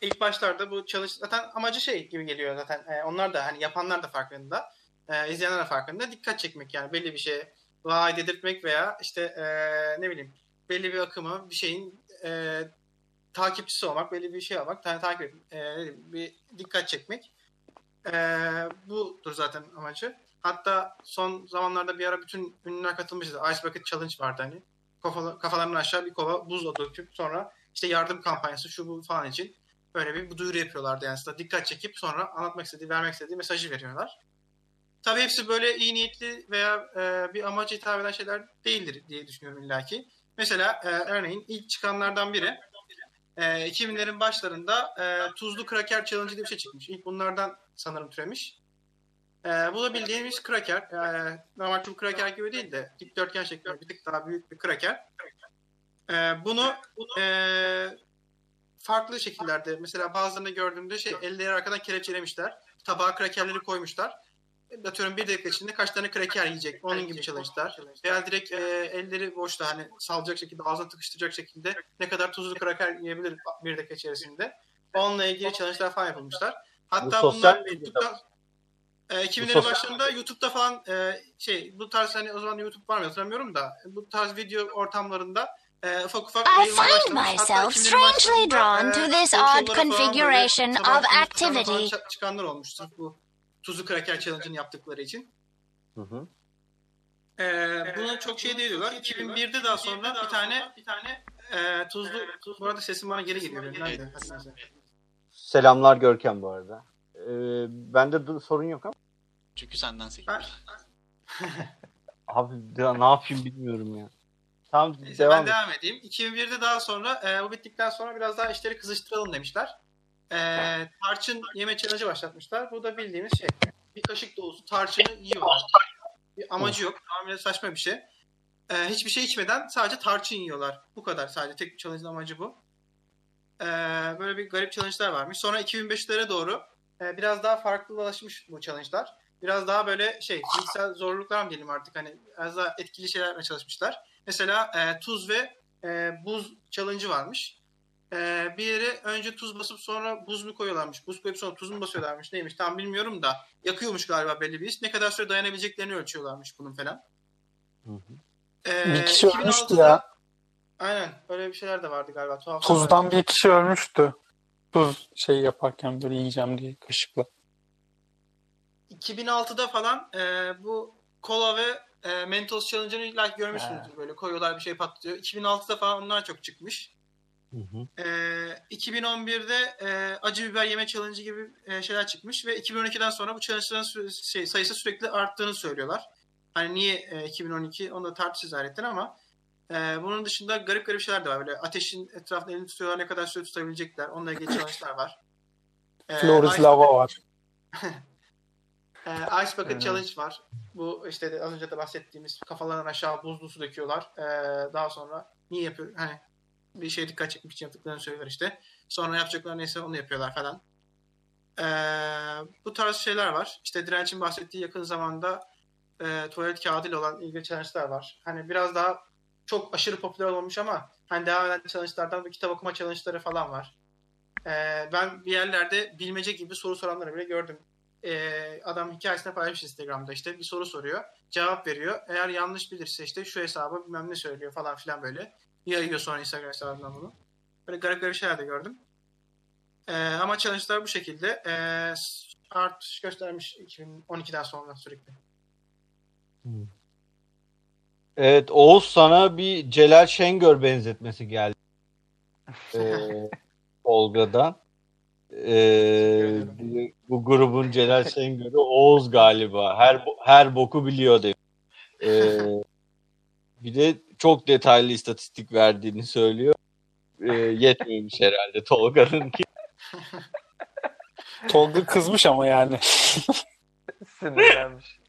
S5: İlk başlarda bu çalış zaten amacı şey gibi geliyor zaten. Ee, onlar da hani yapanlar da farkında. Ee, izleyenler de farkında. Dikkat çekmek yani belli bir şeye vaat edirtmek veya işte ee, ne bileyim belli bir akımı bir şeyin ee, takipçisi olmak, belli bir şey almak, yani takip etmek, ee, bir dikkat çekmek. Ee, budur zaten amacı. Hatta son zamanlarda bir ara bütün ünlüler katılmıştı. Ice Bucket Challenge vardı hani kafalar, kafalarından aşağı bir kova buzla döküp sonra işte yardım kampanyası şu bu falan için böyle bir duyuru yapıyorlardı yani aslında dikkat çekip sonra anlatmak istediği, vermek istediği mesajı veriyorlar. Tabii hepsi böyle iyi niyetli veya e, bir amaca hitap eden şeyler değildir diye düşünüyorum illaki. Mesela e, örneğin ilk çıkanlardan biri e, 2000'lerin başlarında e, tuzlu kraker challenge diye bir şey çıkmış. İlk bunlardan sanırım türemiş. E, bu da bildiğimiz kraker. E, normal tüm kraker gibi değil de dikdörtgen şeklinde bir tık daha büyük bir kraker. E, bunu e, farklı şekillerde mesela bazılarını gördüğümde şey elleri arkadan kelepçelemişler. Tabağa krakerleri koymuşlar. Atıyorum bir dakika içinde kaç tane kraker yiyecek. Onun gibi challenge'lar. Veya direkt e, elleri boşta hani salacak şekilde ağzına tıkıştıracak şekilde ne kadar tuzlu kraker yiyebilir bir dakika içerisinde. Onunla ilgili challenge'lar falan yapılmışlar. Hatta
S1: Bu sosyal
S5: bunlar
S1: medyada
S5: YouTube'da e, 2000'lerin
S1: sosyal-
S5: başlarında YouTube'da falan e, şey bu tarz hani o zaman YouTube var mı hatırlamıyorum da bu tarz video ortamlarında e, ufak ufak
S7: I
S5: yayınlar
S7: find myself
S5: 2000'lerin
S7: strangely drawn to this odd configuration of activity.
S5: çıkanlar olmuş sırf bu tuzlu kraker challenge'ını yaptıkları için.
S1: Hı hı.
S5: Ee, buna çok şey diyorlar. 2001'de daha sonra bir tane bir tane e, tuzlu bu arada sesim bana geri geliyor. benim.
S1: Selamlar Görkem bu arada. Ee, bende du- sorun yok ama.
S6: Çünkü senden sekmiş. *laughs*
S1: Abi ya ne yapayım bilmiyorum ya. Tamam
S5: neyse,
S1: devam
S5: ben
S1: et.
S5: devam edeyim. 2001'de daha sonra e, bu bittikten sonra biraz daha işleri kızıştıralım demişler. E, tarçın yeme challenge'ı başlatmışlar. Bu da bildiğimiz şey. Bir kaşık dolusu tarçını yiyorlar. Bir amacı yok. Tamamen saçma bir şey. E, hiçbir şey içmeden sadece tarçın yiyorlar. Bu kadar sadece. Tek challenge'ın amacı bu. E, böyle bir garip challenge'lar varmış. Sonra 2005'lere doğru e, biraz daha farklılaşmış bu challenge'lar. Biraz daha böyle şey fiziksel zorluklar mı diyelim artık hani biraz daha etkili şeyler yapmaya çalışmışlar. Mesela e, tuz ve e, buz challenge'ı varmış. E, bir yere önce tuz basıp sonra buz mu koyuyorlarmış? Buz koyup sonra tuz mu basıyorlarmış? Neymiş tam bilmiyorum da yakıyormuş galiba belli bir iş. Ne kadar süre dayanabileceklerini ölçüyorlarmış bunun falan.
S1: Hı hı.
S5: E,
S3: Bir kişi ölmüştü
S5: 2006'da
S3: ya.
S5: Aynen öyle bir şeyler de vardı galiba. Tuhaf
S3: Tuzdan bir kişi ölmüştü. Tuz şey yaparken böyle yiyeceğim diye kaşıkla.
S5: 2006'da falan e, bu kola ve e, Mentos Challenge'ını illa görmüşsünüzdür. Böyle koyuyorlar bir şey patlıyor. 2006'da falan onlar çok çıkmış.
S1: Hı hı.
S5: E, 2011'de e, acı biber yeme challenge gibi e, şeyler çıkmış ve 2012'den sonra bu challenge'ların sü- şey, sayısı sürekli arttığını söylüyorlar. Hani niye e, 2012 onu da tartışırız ayrıca ama e, bunun dışında garip garip şeyler de var. Böyle ateşin etrafında elini tutuyorlar ne kadar süre tutabilecekler. Onunla ilgili challenge'lar var. *laughs* E,
S3: Flores lava var.
S5: ee, *laughs* Ice Bucket Challenge var. Bu işte de az önce de bahsettiğimiz kafalarından aşağı buzlu su döküyorlar. Ee, daha sonra niye yapıyor? Hani bir şey dikkat çekmek için yaptıklarını söylüyorlar işte. Sonra yapacakları neyse onu yapıyorlar falan. Ee, bu tarz şeyler var. İşte Direnç'in bahsettiği yakın zamanda e, tuvalet kağıdıyla olan ilgili challenge'lar var. Hani biraz daha çok aşırı popüler olmuş ama hani devam eden challenge'lardan bir kitap okuma challenge'ları falan var. Ee, ben bir yerlerde bilmece gibi soru soranları bile gördüm Ee, adam hikayesinde paylaşmış Instagram'da işte bir soru soruyor. Cevap veriyor. Eğer yanlış bilirse işte şu hesabı bilmem ne söylüyor falan filan böyle. Yayıyor sonra Instagram hesabından bunu. Böyle garip garip şeyler de gördüm. Ee, ama challenge'lar bu şekilde. Ee, artış göstermiş 2012'den sonra sürekli.
S1: Evet Oğuz sana bir Celal Şengör benzetmesi geldi. *laughs* Ee, Olga'dan. Ee, bu, bu grubun Celal Şengör'ü Oğuz galiba. Her her boku biliyor demiş. Ee, *laughs* bir de çok detaylı istatistik verdiğini söylüyor. Ee, yetmiyormuş herhalde Tolga'nın ki.
S3: Tolga kızmış ama yani.
S2: Sinirlenmiş.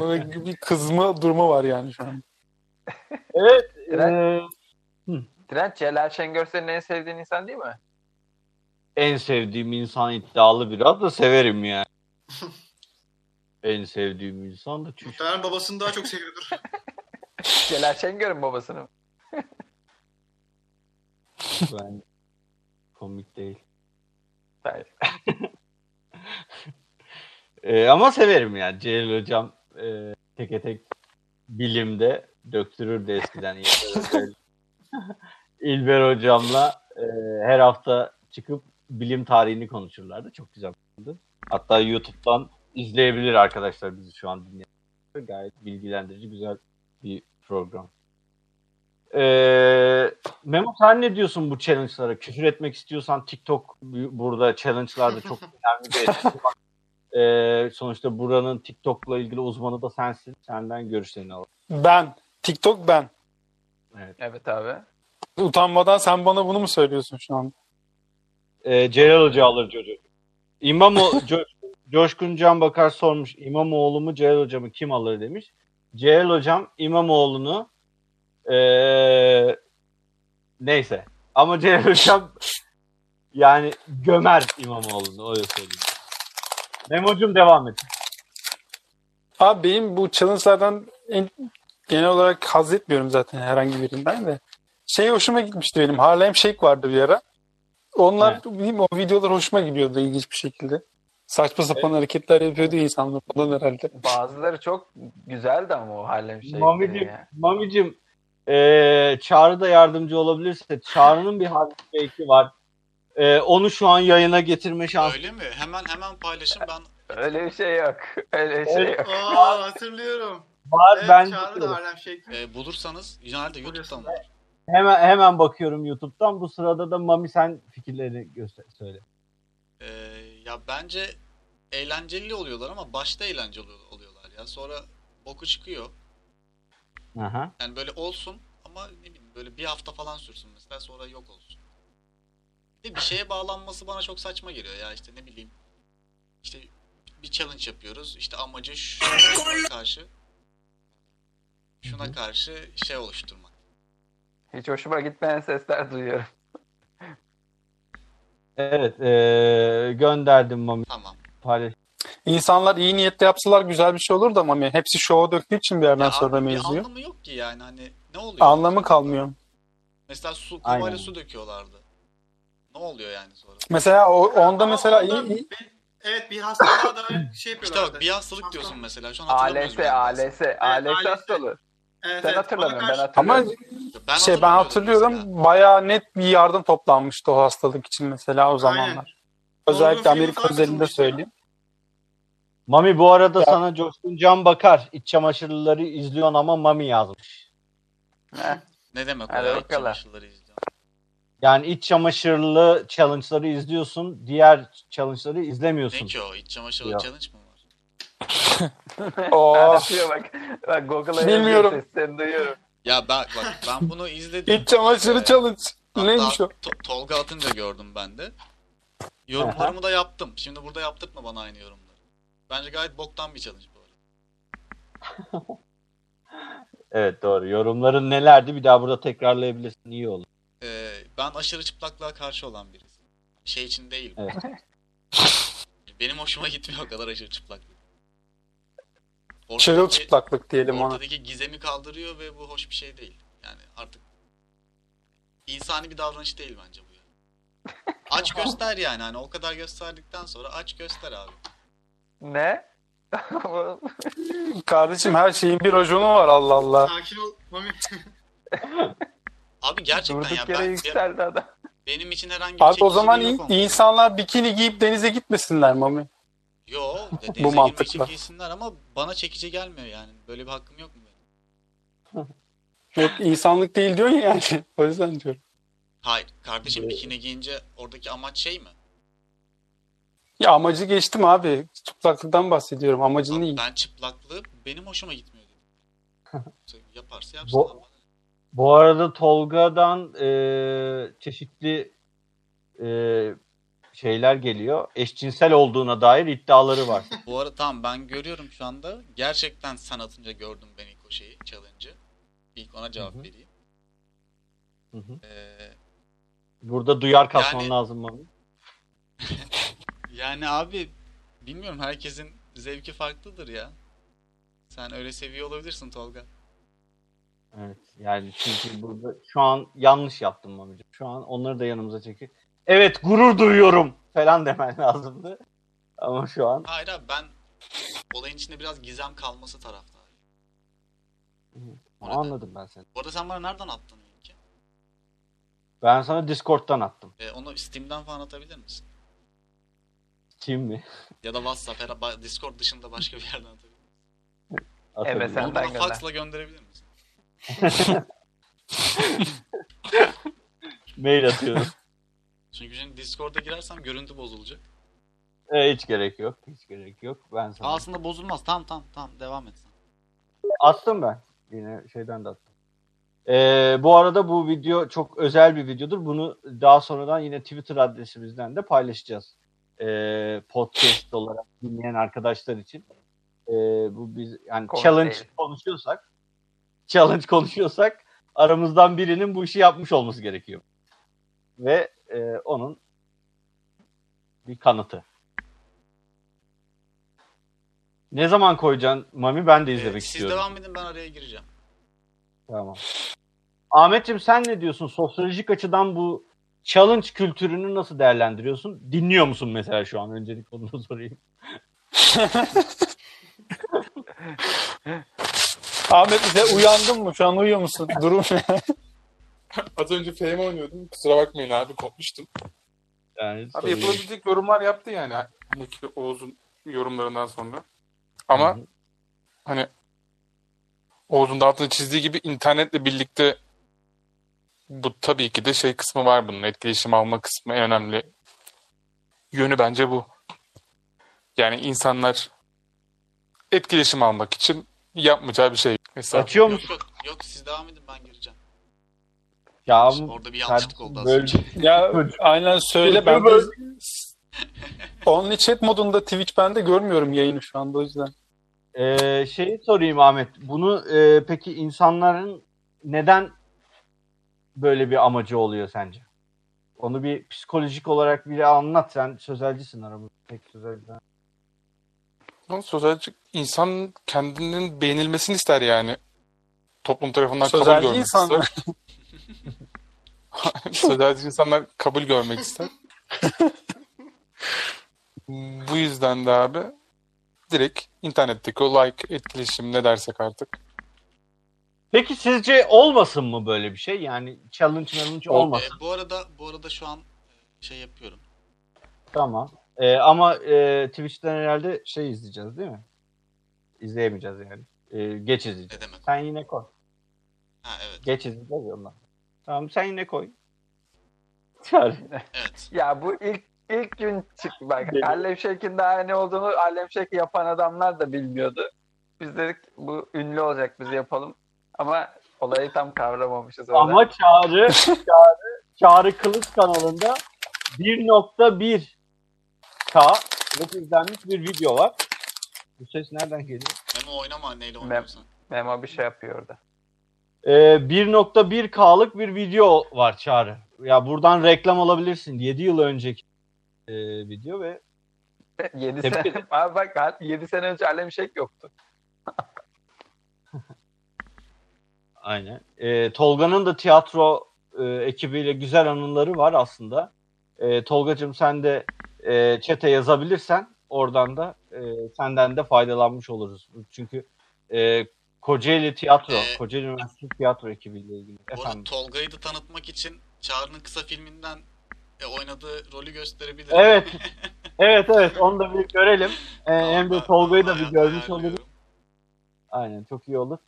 S3: Böyle bir kızma durumu var yani şu an.
S1: Evet. Ee,
S2: Trent Celal Şengör senin en sevdiğin insan değil mi?
S1: en sevdiğim insan iddialı biraz da severim yani. *laughs* en sevdiğim insan da.
S5: Muhtemelen babasını daha çok seviyordur. *laughs*
S2: Celal Şengör'ün babasını mı? *laughs*
S1: Ben komik değil.
S2: Hayır. *laughs*
S1: Ee, ama severim yani. Celil Hocam e, teke tek bilimde döktürürdü eskiden. *laughs* İlber, Hocam'la e, her hafta çıkıp bilim tarihini konuşurlardı. Çok güzel. Hatta YouTube'dan izleyebilir arkadaşlar bizi şu an dinleyen. Gayet bilgilendirici güzel bir program. Ee, Memo sen ne diyorsun bu challenge'lara? Küfür etmek istiyorsan TikTok bu- burada challenge'larda çok *laughs* önemli bir etkisi var. Ee, sonuçta buranın TikTok'la ilgili uzmanı da sensin. Senden görüşlerini alalım.
S3: Ben. TikTok ben.
S2: Evet abi.
S3: Utanmadan sen bana bunu mu söylüyorsun şu an?
S1: Ee, Celal Hoca alır çocuk. İmamo Co- *laughs* Coşkun Can Bakar sormuş. İmamoğlu mu Celal Hoca mı kim alır demiş. Celal Hocam İmamoğlu'nu ee, neyse. Ama Celal *laughs* Hocam yani gömer İmamoğlu'nu öyle söyleyeyim. Memo'cum devam et.
S3: Abi benim bu challenge'lardan en, genel olarak haz etmiyorum zaten herhangi birinden de. Şey hoşuma gitmişti benim. Harlem Shake vardı bir ara. Onlar bileyim, o videolar hoşuma gidiyordu ilginç bir şekilde. Saçma sapan hareketler yapıyordu insanlar falan herhalde.
S2: Bazıları çok güzeldi ama o Harlem Shake'leri
S1: Mamicim,
S2: ya.
S1: Mamicim ee, Çağrı da yardımcı olabilirse Çağrı'nın bir harf belki var. Ee, onu şu an yayına getirme şansı
S6: Öyle mi? Hemen hemen paylaşın ben
S2: Öyle bir şey yok. Öyle bir şey
S1: Evet.
S2: yok.
S5: Aa hatırlıyorum.
S1: var.
S5: Evet,
S1: ben
S5: Çağrı da Harlem Shake.
S6: e, bulursanız genelde YouTube'dan bulur.
S1: hemen hemen bakıyorum YouTube'dan. Bu sırada da Mami sen fikirlerini göster söyle.
S6: E, ya bence eğlenceli oluyorlar ama başta eğlenceli oluyor- oluyorlar ya. Sonra boku çıkıyor.
S1: Aha.
S6: Yani böyle olsun ama ne bileyim böyle bir hafta falan sürsün mesela sonra yok olsun. Bir, de bir şeye bağlanması bana çok saçma geliyor ya işte ne bileyim. İşte bir challenge yapıyoruz. İşte amacı şuna karşı şuna karşı şey oluşturmak.
S2: Hiç hoşuma gitmeyen sesler duyuyorum.
S1: Evet ee, gönderdim Mami
S6: Tamam.
S1: paylaş.
S3: İnsanlar iyi niyetle yapsalar güzel bir şey olur da ama hepsi şova döktüğü için bir yerden
S6: Ya
S3: sonra
S6: bir
S3: mevzuyu.
S6: anlamı yok ki yani hani ne oluyor?
S3: Anlamı kalmıyor.
S6: Mesela su kovayla su döküyorlardı. Ne oluyor yani sonra?
S3: Mesela o, onda
S5: Ama
S3: mesela
S5: onda
S3: iyi, iyi-
S5: evet bir hastalığa da şey
S6: İşte
S5: yapıyorlardı.
S6: bak bir hastalık diyorsun mesela. Şu an.
S2: ALS. ALS, ALS
S5: ALS.
S2: hastalığı.
S5: Evet,
S2: Sen
S5: evet,
S2: hatırlamıyorum, ben hatırlıyorum.
S3: ama
S6: Ben
S3: şey ben hatırlıyorum
S6: mesela.
S3: bayağı net bir yardım toplanmıştı o hastalık için mesela o zamanlar. Özellikle
S5: Morgan
S3: Amerika özelinde söyleyeyim.
S1: Mami bu arada sana Coşkun Can Bakar iç çamaşırları izliyorsun ama Mami yazmış.
S6: Ne demek o ya? İç çamaşırları izliyorum.
S1: Yani iç çamaşırlı challenge'ları izliyorsun, diğer challenge'ları izlemiyorsun.
S6: Ne ki o? İç çamaşırı
S1: Ya.
S6: challenge mı *laughs*
S2: Anlatıyor bak. Bak Google'a
S3: Bilmiyorum.
S2: seslerini duyuyorum.
S6: Ya ben bak ben bunu izledim.
S3: iç çamaşırı
S6: Ee,
S3: challenge.
S6: Hatta
S3: Neymiş o?
S6: To- Tolga atınca gördüm ben de. Yorumlarımı da yaptım. Şimdi burada yaptırtma bana aynı yorumları. Bence gayet boktan bir challenge bu arada. *laughs*
S1: Evet doğru. Yorumların nelerdi bir daha burada tekrarlayabilirsin. iyi olur.
S6: Ee, ben aşırı çıplaklığa karşı olan birisi. Şey için değil.
S1: Evet.
S6: Benim hoşuma gitmiyor o kadar aşırı çıplaklık.
S3: Çırılçıplaklık diyelim ona.
S6: ortadaki gizemi kaldırıyor ve bu hoş bir şey değil. Yani artık insani bir davranış değil bence bu. Yani. aç *laughs* göster yani. Hani o kadar gösterdikten sonra aç göster abi.
S2: Ne? *laughs*
S3: Kardeşim her şeyin bir rojonu var Allah Allah.
S5: Sakin ol Mami. *laughs*
S6: Abi gerçekten ya
S2: Durduk yere
S6: ben,
S2: yükseldi adam.
S6: benim için herhangi bir
S3: Abi o zaman in- insanlar bikini giyip denize gitmesinler Mami.
S6: Yo, denize
S3: Bu
S6: girmek için
S3: mantıkla.
S6: giysinler ama bana çekici gelmiyor yani. Böyle bir hakkım yok mu benim? *laughs*
S3: Yok insanlık değil diyorsun ya yani. *laughs* O yüzden diyorum.
S6: Hayır. Kardeşim bikini giyince oradaki amaç şey mi?
S3: Ya amacı geçtim abi. Çıplaklıktan bahsediyorum. Amacın
S6: Abi
S3: değil.
S6: ben çıplaklığı benim hoşuma gitmiyor dedim. *laughs* Yaparsa yapsın.
S1: Bu-
S6: abi.
S1: Bu arada Tolga'dan e, çeşitli e, şeyler geliyor. Eşcinsel olduğuna dair iddiaları var. *laughs*
S6: Bu arada tamam ben görüyorum şu anda. Gerçekten sen atınca gördüm ben ilk o şeyi, challenge'ı. İlk ona cevap
S1: Hı hı.
S6: vereyim. Ee,
S1: Burada duyar kasman
S6: Yani-
S1: lazım mı? *laughs*
S6: yani abi bilmiyorum herkesin zevki farklıdır ya. Sen öyle seviyor olabilirsin Tolga.
S1: Evet. Yani çünkü burada şu an yanlış yaptım Mami'ciğim. Şu an onları da yanımıza çekip evet gurur duyuyorum falan demen lazımdı. Ama şu an
S6: Hayır abi ben olayın içinde biraz gizem kalması taraftarıyım. O neden?
S1: anladım ben seni.
S6: Bu arada sen bana nereden attın linki?
S1: Ben sana Discord'dan attım.
S6: Ee, onu Steam'den falan atabilir misin?
S1: Kim mi?
S6: Ya da WhatsApp, ya da ba- Discord dışında başka bir yerden atabilir misin?
S2: Evet, sen-
S6: Onu bana
S2: Senden gönder.
S6: faxla gönderebilir misin? *laughs*
S1: Mail atıyorum.
S6: Çünkü şimdi Discord'a girersem görüntü bozulacak.
S1: E, hiç gerek yok. Hiç gerek yok. Ben sana
S6: Aslında bozulmaz. Tamam tamam tamam devam et sen.
S1: attım ben. Yine şeyden de attım. Ee, bu arada bu video çok özel bir videodur. Bunu daha sonradan yine Twitter adresimizden de paylaşacağız. Ee, podcast olarak dinleyen arkadaşlar için. Ee, bu biz yani
S2: Konu
S1: challenge
S2: değil.
S1: konuşuyorsak challenge konuşuyorsak aramızdan birinin bu işi yapmış olması gerekiyor. Ve e, onun bir kanıtı. Ne zaman koyacaksın Mami? Ben de
S6: Ee,
S1: izlemek
S6: siz
S1: istiyorum.
S6: devam edin ben araya gireceğim.
S1: Tamam. Ahmetciğim sen ne diyorsun? Sosyolojik açıdan bu challenge kültürünü nasıl değerlendiriyorsun? Dinliyor musun mesela şu an? Öncelik onu sorayım. *laughs*
S3: Ahmet bize uyandın mı? Şu an uyuyor musun? Durum ne? *laughs*
S4: Az önce FM oynuyordum. Kusura bakmayın abi kopmuştum.
S1: Yani
S4: Abi
S1: sorayım.
S4: yapılabilecek yorumlar yaptı yani. Hani ki Oğuz'un yorumlarından sonra. Ama
S1: Hı hı.
S4: hani Oğuz'un da altını çizdiği gibi internetle birlikte bu tabii ki de şey kısmı var bunun. Etkileşim alma kısmı en önemli yönü bence bu. Yani insanlar etkileşim almak için yapmayacağı bir şey. Mesela
S1: Açıyor
S6: Yok
S1: musun?
S6: yok yok siz devam edin ben gireceğim.
S1: Ya
S6: Orada bir yanlışlık oldu
S1: böyle-
S6: önce.
S3: Ya aynen söyle ben de *laughs* Only chat modunda Twitch ben de görmüyorum yayını şu anda o yüzden.
S1: Ee, şeyi sorayım Ahmet. Bunu e, peki insanların neden böyle bir amacı oluyor sence? Onu bir psikolojik olarak bile anlat. Sen sözelcisin aramızda. Pek sözelci.
S4: Ama Sözelci insan kendinin beğenilmesini ister yani. Toplum tarafından kabul
S3: Sözelci
S4: görmek
S3: insan.
S4: ister. *laughs* *laughs* Sözelci insanlar kabul görmek ister. Bu yüzden de abi direkt internetteki o like, etkileşim ne dersek artık.
S1: Peki sizce olmasın mı böyle bir şey? Yani challenge challenge olmasın.
S6: Ee, bu arada bu arada şu an e, şey yapıyorum.
S1: Tamam. Ee, ama e, Twitch'ten herhalde şey izleyeceğiz değil mi? İzleyemeyeceğiz yani. Ee, geç izleyeceğiz.
S6: Ne demek?
S1: Sen yine koy.
S6: Ha evet.
S1: Geç izleyeceğiz ondan. Tamam sen yine koy. Çağır.
S6: Evet. *laughs*
S2: Ya bu ilk ilk gün çıktı bak. Harlem Shake'in daha ne olduğunu Harlem Shake yapan adamlar da bilmiyordu. Biz dedik bu ünlü olacak biz yapalım. Ama olayı tam kavramamışız orada.
S1: Ama Çağrı, *laughs* Çağrı, Çağrı Kılıç kanalında 1.1 K çok izlenmiş bir video var. Bu ses nereden geliyor?
S6: Memo oynama neyle oynuyorsan.
S2: Memo bir şey yapıyor orada.
S1: Ee, 1.1 K'lık bir video var Çağrı. Ya buradan reklam alabilirsin. 7 yıl önceki e, video ve *laughs*
S2: 7
S1: Tebrik
S2: sene, bak 7 sene önce Harlem Shake yoktu. *laughs*
S1: aynen. Ee, Tolga'nın da tiyatro e, ekibiyle güzel anıları var aslında. E, Tolgacığım sen de e, chat'e yazabilirsen oradan da e, senden de faydalanmış oluruz. Çünkü e, Kocaeli Tiyatro,
S6: Ee,
S1: Kocaeli Üniversitesi Tiyatro ekibiyle ilgili. Efendim.
S6: Tolga'yı da tanıtmak için Çağrı'nın kısa filminden e, oynadığı rolü gösterebilir.
S1: Evet. *laughs* Evet evet onu da bir görelim. E, hem de Tolga'yı da bir görmüş oluruz. Aynen çok iyi olur.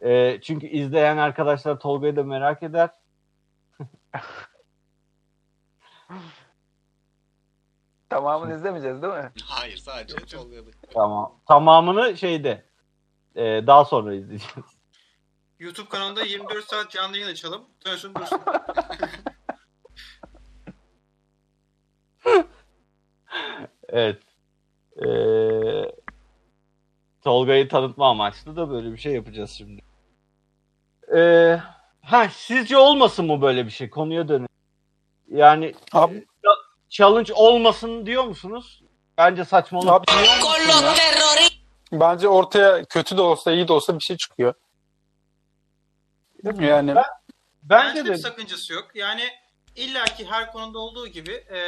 S1: E, çünkü izleyen arkadaşlar Tolga'yı da merak eder.
S2: Tamamını izlemeyeceğiz değil mi?
S6: Hayır sadece Tolga'yı.
S1: Tamam. Tamamını şeyde e, daha sonra izleyeceğiz.
S5: YouTube kanalında 24 saat canlı yayın açalım. Dönsün dursun.
S1: Evet. Ee, Tolga'yı tanıtma amaçlı da böyle bir şey yapacağız şimdi. Ee, ha sizce olmasın mı böyle bir şey? Konuya dönelim. Yani
S3: Abi,
S1: challenge olmasın diyor musunuz? Bence saçmalık.
S3: abi bence ortaya kötü de olsa iyi de olsa bir şey çıkıyor. Değil mi yani?
S1: Bence
S5: Bence de
S1: de
S5: bir sakıncası yok. Yani illaki her konuda olduğu gibi e,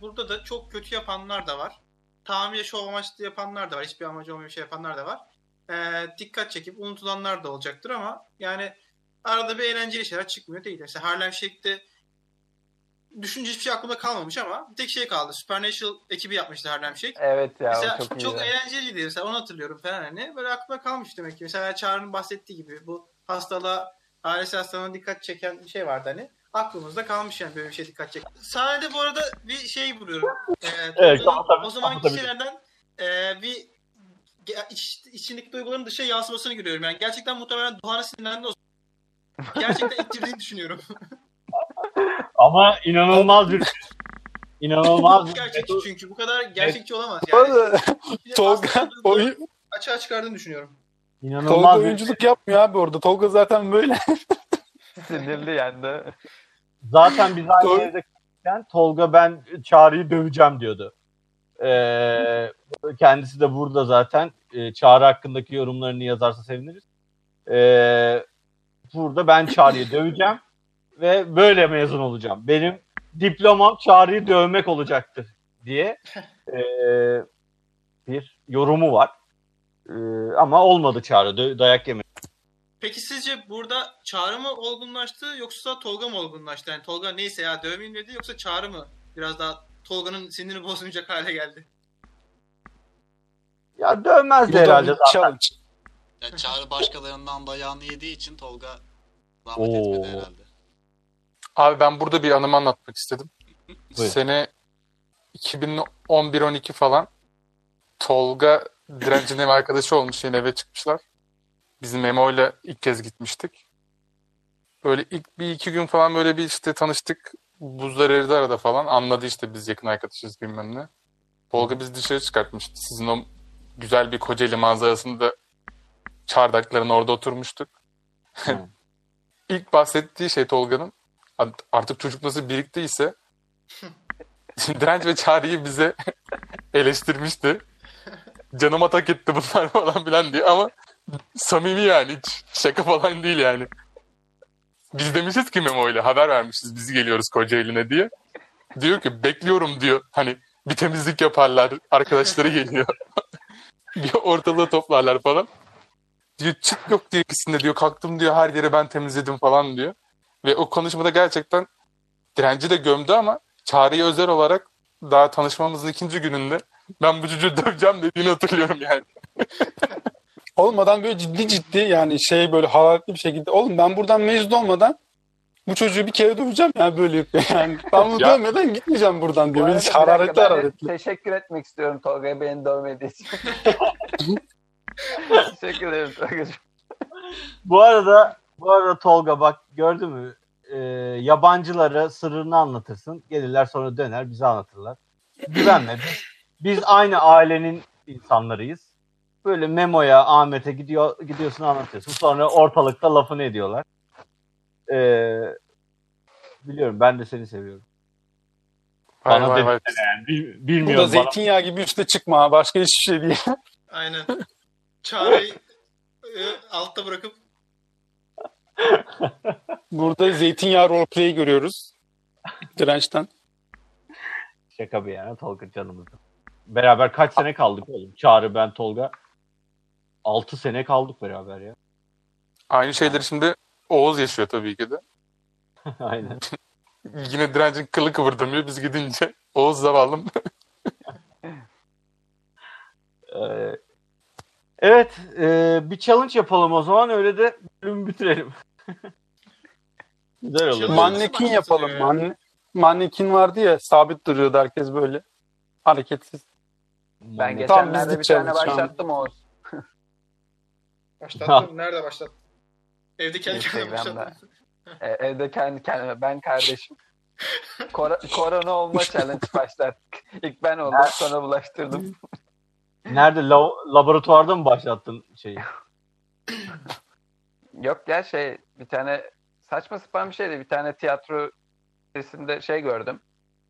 S5: burada da çok kötü yapanlar da var. Tamamıyla şov amaçlı yapanlar da var. Hiçbir amacı olmayan bir şey yapanlar da var. E, dikkat çekip unutulanlar da olacaktır ama yani arada bir eğlenceli şeyler çıkmıyor değil. Mesela Harlem Shake'de düşünce hiçbir şey aklımda kalmamış ama bir tek şey kaldı. Supernatural ekibi yapmıştı Harlem Shake.
S2: Evet ya
S5: Mesela
S2: çok
S5: çok,
S2: iyi.
S5: eğlenceliydi. Mesela onu hatırlıyorum falan hani. Böyle aklıma kalmış demek ki. Mesela Çağrı'nın bahsettiği gibi bu hastalığa, ailesi hastalığına dikkat çeken bir şey vardı hani. Aklımızda kalmış yani böyle bir şey dikkat çek. Sahnede bu arada bir şey buluyorum. Ee, *laughs*
S1: Evet,
S5: o, zaman,
S1: tabii,
S5: o zamanki
S1: tabii.
S5: kişilerden e, bir iç, içindeki duyguların dışa yansımasını görüyorum. Yani gerçekten muhtemelen Doğan'a sinirlendi o zaman. Gerçekten ittirdiğini düşünüyorum. *laughs*
S1: ama inanılmaz bir inanılmaz bir
S5: gerçekçi çünkü. Bu kadar gerçekçi olamaz yani. *laughs*
S3: Tolga, *laughs* oyun,
S5: açığa çıkardığını düşünüyorum.
S3: Tolga
S1: inanılmaz bir
S3: oyunculuk yapmıyor abi orada. Tolga zaten böyle. *laughs*
S2: Sinirli yani de.
S1: Zaten biz aynı
S3: Doğru.
S1: evde Tolga ben Çağrı'yı döveceğim diyordu. Ee, kendisi de burada zaten. Ee, Çağrı hakkındaki yorumlarını yazarsa seviniriz. Ee, burada ben Çağrı'yı döveceğim ve böyle mezun olacağım. Benim diplomam Çağrı'yı dövmek olacaktır diye *laughs* ee, bir yorumu var. Ee, ama olmadı Çağrı. Dayak yemedi.
S5: Peki sizce burada Çağrı mı olgunlaştı yoksa Tolga mı olgunlaştı? Yani Tolga neyse ya dövmeyeyim dedi yoksa Çağrı mı biraz daha Tolga'nın sinirini bozmayacak hale geldi?
S1: Ya dövmezdi
S3: Bu da
S1: herhalde zaten.
S3: challenge. *laughs*
S6: Ya Çağrı başkalarından dayağını yediği için Tolga zahmet
S1: Oo.
S6: etmedi herhalde.
S4: Abi ben burada bir anımı anlatmak istedim.
S1: Buyur.
S4: Sene 2011-12 falan Tolga Direncin ev arkadaşı olmuş yine eve çıkmışlar. Bizim Memo ile ilk kez gitmiştik. Böyle ilk bir iki gün falan böyle bir işte tanıştık. Buzlar eridi arada falan. Anladı işte biz yakın arkadaşız bilmem ne. Tolga bizi dışarı çıkartmıştı. Sizin o güzel bir Kocaeli manzarasında çardakların orada oturmuştuk. *laughs* İlk bahsettiği şey Tolga'nın artık çocuk nasıl biriktiyse *laughs* Direnç ve Çağrı'yı bize *laughs* eleştirmişti. Canıma tak etti bunlar *laughs* falan filan diye ama samimi yani hiç şaka falan değil yani. Biz demişiz ki Memo ile haber vermişiz biz geliyoruz Kocaeli'ne diye. Diyor ki bekliyorum diyor hani bir temizlik yaparlar arkadaşları geliyor. bir ortalığı toplarlar falan. Diyor çıt yok diyor ikisinde diyor kalktım diyor her yeri ben temizledim falan diyor. Ve o konuşmada gerçekten direnci de gömdü ama Çağrı'ya özel olarak daha tanışmamızın ikinci gününde ben bu çocuğu *laughs* döveceğim dediğini hatırlıyorum yani. *laughs*
S3: Olmadan böyle ciddi ciddi yani şey böyle hararetli bir şekilde. Oğlum ben buradan mezun olmadan bu çocuğu bir kere döveceğim ya böyle yapıyor *laughs* yani. Ben bunu
S4: Ya-
S3: dövmeden gitmeyeceğim buradan
S2: Bu
S3: diyor.
S2: arada
S3: Hiç hararetli hararetli.
S2: Teşekkür etmek istiyorum Tolga'ya beni dövmediği için. Teşekkür ederim Tolga'cığım.
S1: Bu arada bu arada Tolga bak gördün mü? Ee, yabancılara sırrını anlatırsın. Gelirler sonra döner bize anlatırlar. Güvenme. Biz, biz aynı ailenin insanlarıyız. Böyle Memo'ya, Ahmet'e gidiyor gidiyorsun anlatıyorsun. Sonra ortalıkta lafını ediyorlar. Ee, biliyorum ben de seni seviyorum.
S4: Vay
S1: Bana
S4: vay vay.
S1: Yani, bil-
S3: Bu da
S1: bilmiyorum. bana-
S3: zeytinyağı gibi üstte çıkma. Başka hiçbir şey değil.
S5: Aynen. Çağrı'yı e, altta bırakıp *laughs*
S3: Burada zeytinyağı roleplay'i görüyoruz. Dirençten.
S1: Şaka bir yana Tolga canımızda. Beraber kaç sene kaldık oğlum? Çağrı ben Tolga. 6 sene kaldık beraber ya.
S4: Aynı şeyleri şimdi Oğuz yaşıyor tabii ki de. *laughs*
S1: Aynen. *laughs*
S4: Yine direncin kılı kıvırdamıyor. Biz gidince Oğuz zavallım.
S1: Ee, evet, e, bir challenge yapalım o zaman öyle de bölümü bitirelim. *laughs* Güzel olur.
S3: Mannekin yapalım. Manne, mannekin vardı ya sabit duruyordu herkes böyle. Hareketsiz.
S2: Ben geçenlerde bir tane başlattım Oğuz. *laughs*
S5: Başlattın. Nerede başlattın? Evde kendi kendine
S2: Instagram'da.
S5: başlattın.
S2: E, evde kendi kendime ben kardeşim. Kor- korona olma *laughs* challenge başlattık. İlk ben oldum sonra bulaştırdım.
S1: Nerede? La- laboratuvarda mı başlattın şeyi? *laughs*
S2: Yok ya şey bir tane saçma sapan bir şeydi. Bir tane tiyatro sesinde şey gördüm.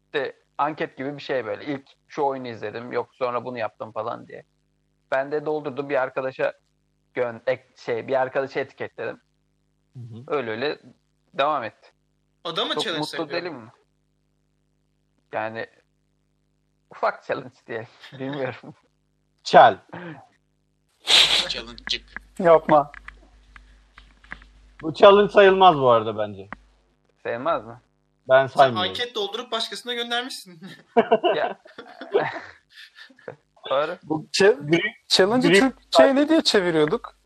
S2: İşte anket gibi bir şey böyle. İlk şu oyunu izledim. Yok sonra bunu yaptım falan diye. Ben de doldurdum bir arkadaşa gön ek, şey bir arkadaşa etiketledim.
S1: Hı hı.
S2: Öyle öyle devam etti.
S5: O da mı
S2: Çok
S5: challenge
S2: mutlu
S5: yapıyor?
S2: değilim mi? Yani ufak challenge diye. *laughs* Bilmiyorum.
S1: Çel.
S6: Challenge'cık.
S3: Yapma.
S1: Bu challenge sayılmaz bu arada bence.
S2: Sayılmaz mı?
S1: Ben
S5: Sen
S1: saymıyorum.
S5: anket doldurup başkasına göndermişsin. *laughs*
S2: ya. *laughs* Doğru.
S1: Bu
S3: Ch- Challenge'ı
S1: Grip-
S3: Türkçe'ye ne diye çeviriyorduk?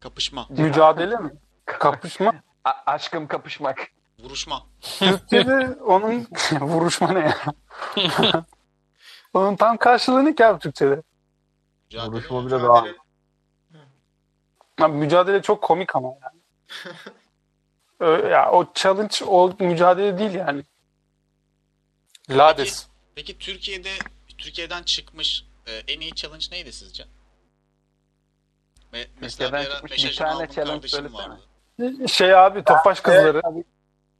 S6: Kapışma.
S3: Mücadele mi? Kapışma.
S2: A- aşkım kapışmak.
S6: Vuruşma.
S3: Türkçe'de onun *laughs* vuruşma ne ya? onun tam karşılığı ne ki abi Türkçe'de?
S6: Mücadele.
S1: Vuruşma bile daha.
S3: Abi mücadele çok komik ama yani. *laughs* Ö- ya o challenge o mücadele değil yani.
S4: Lades.
S6: Peki Türkiye'de Türkiye'den çıkmış e, en iyi challenge neydi sizce? Ve mesela
S2: Türkiye'den
S6: bir ara
S2: çıkmış bir tane challenge
S6: kardeşim
S2: söylesene.
S6: vardı.
S3: Şey abi Tofaş kızları.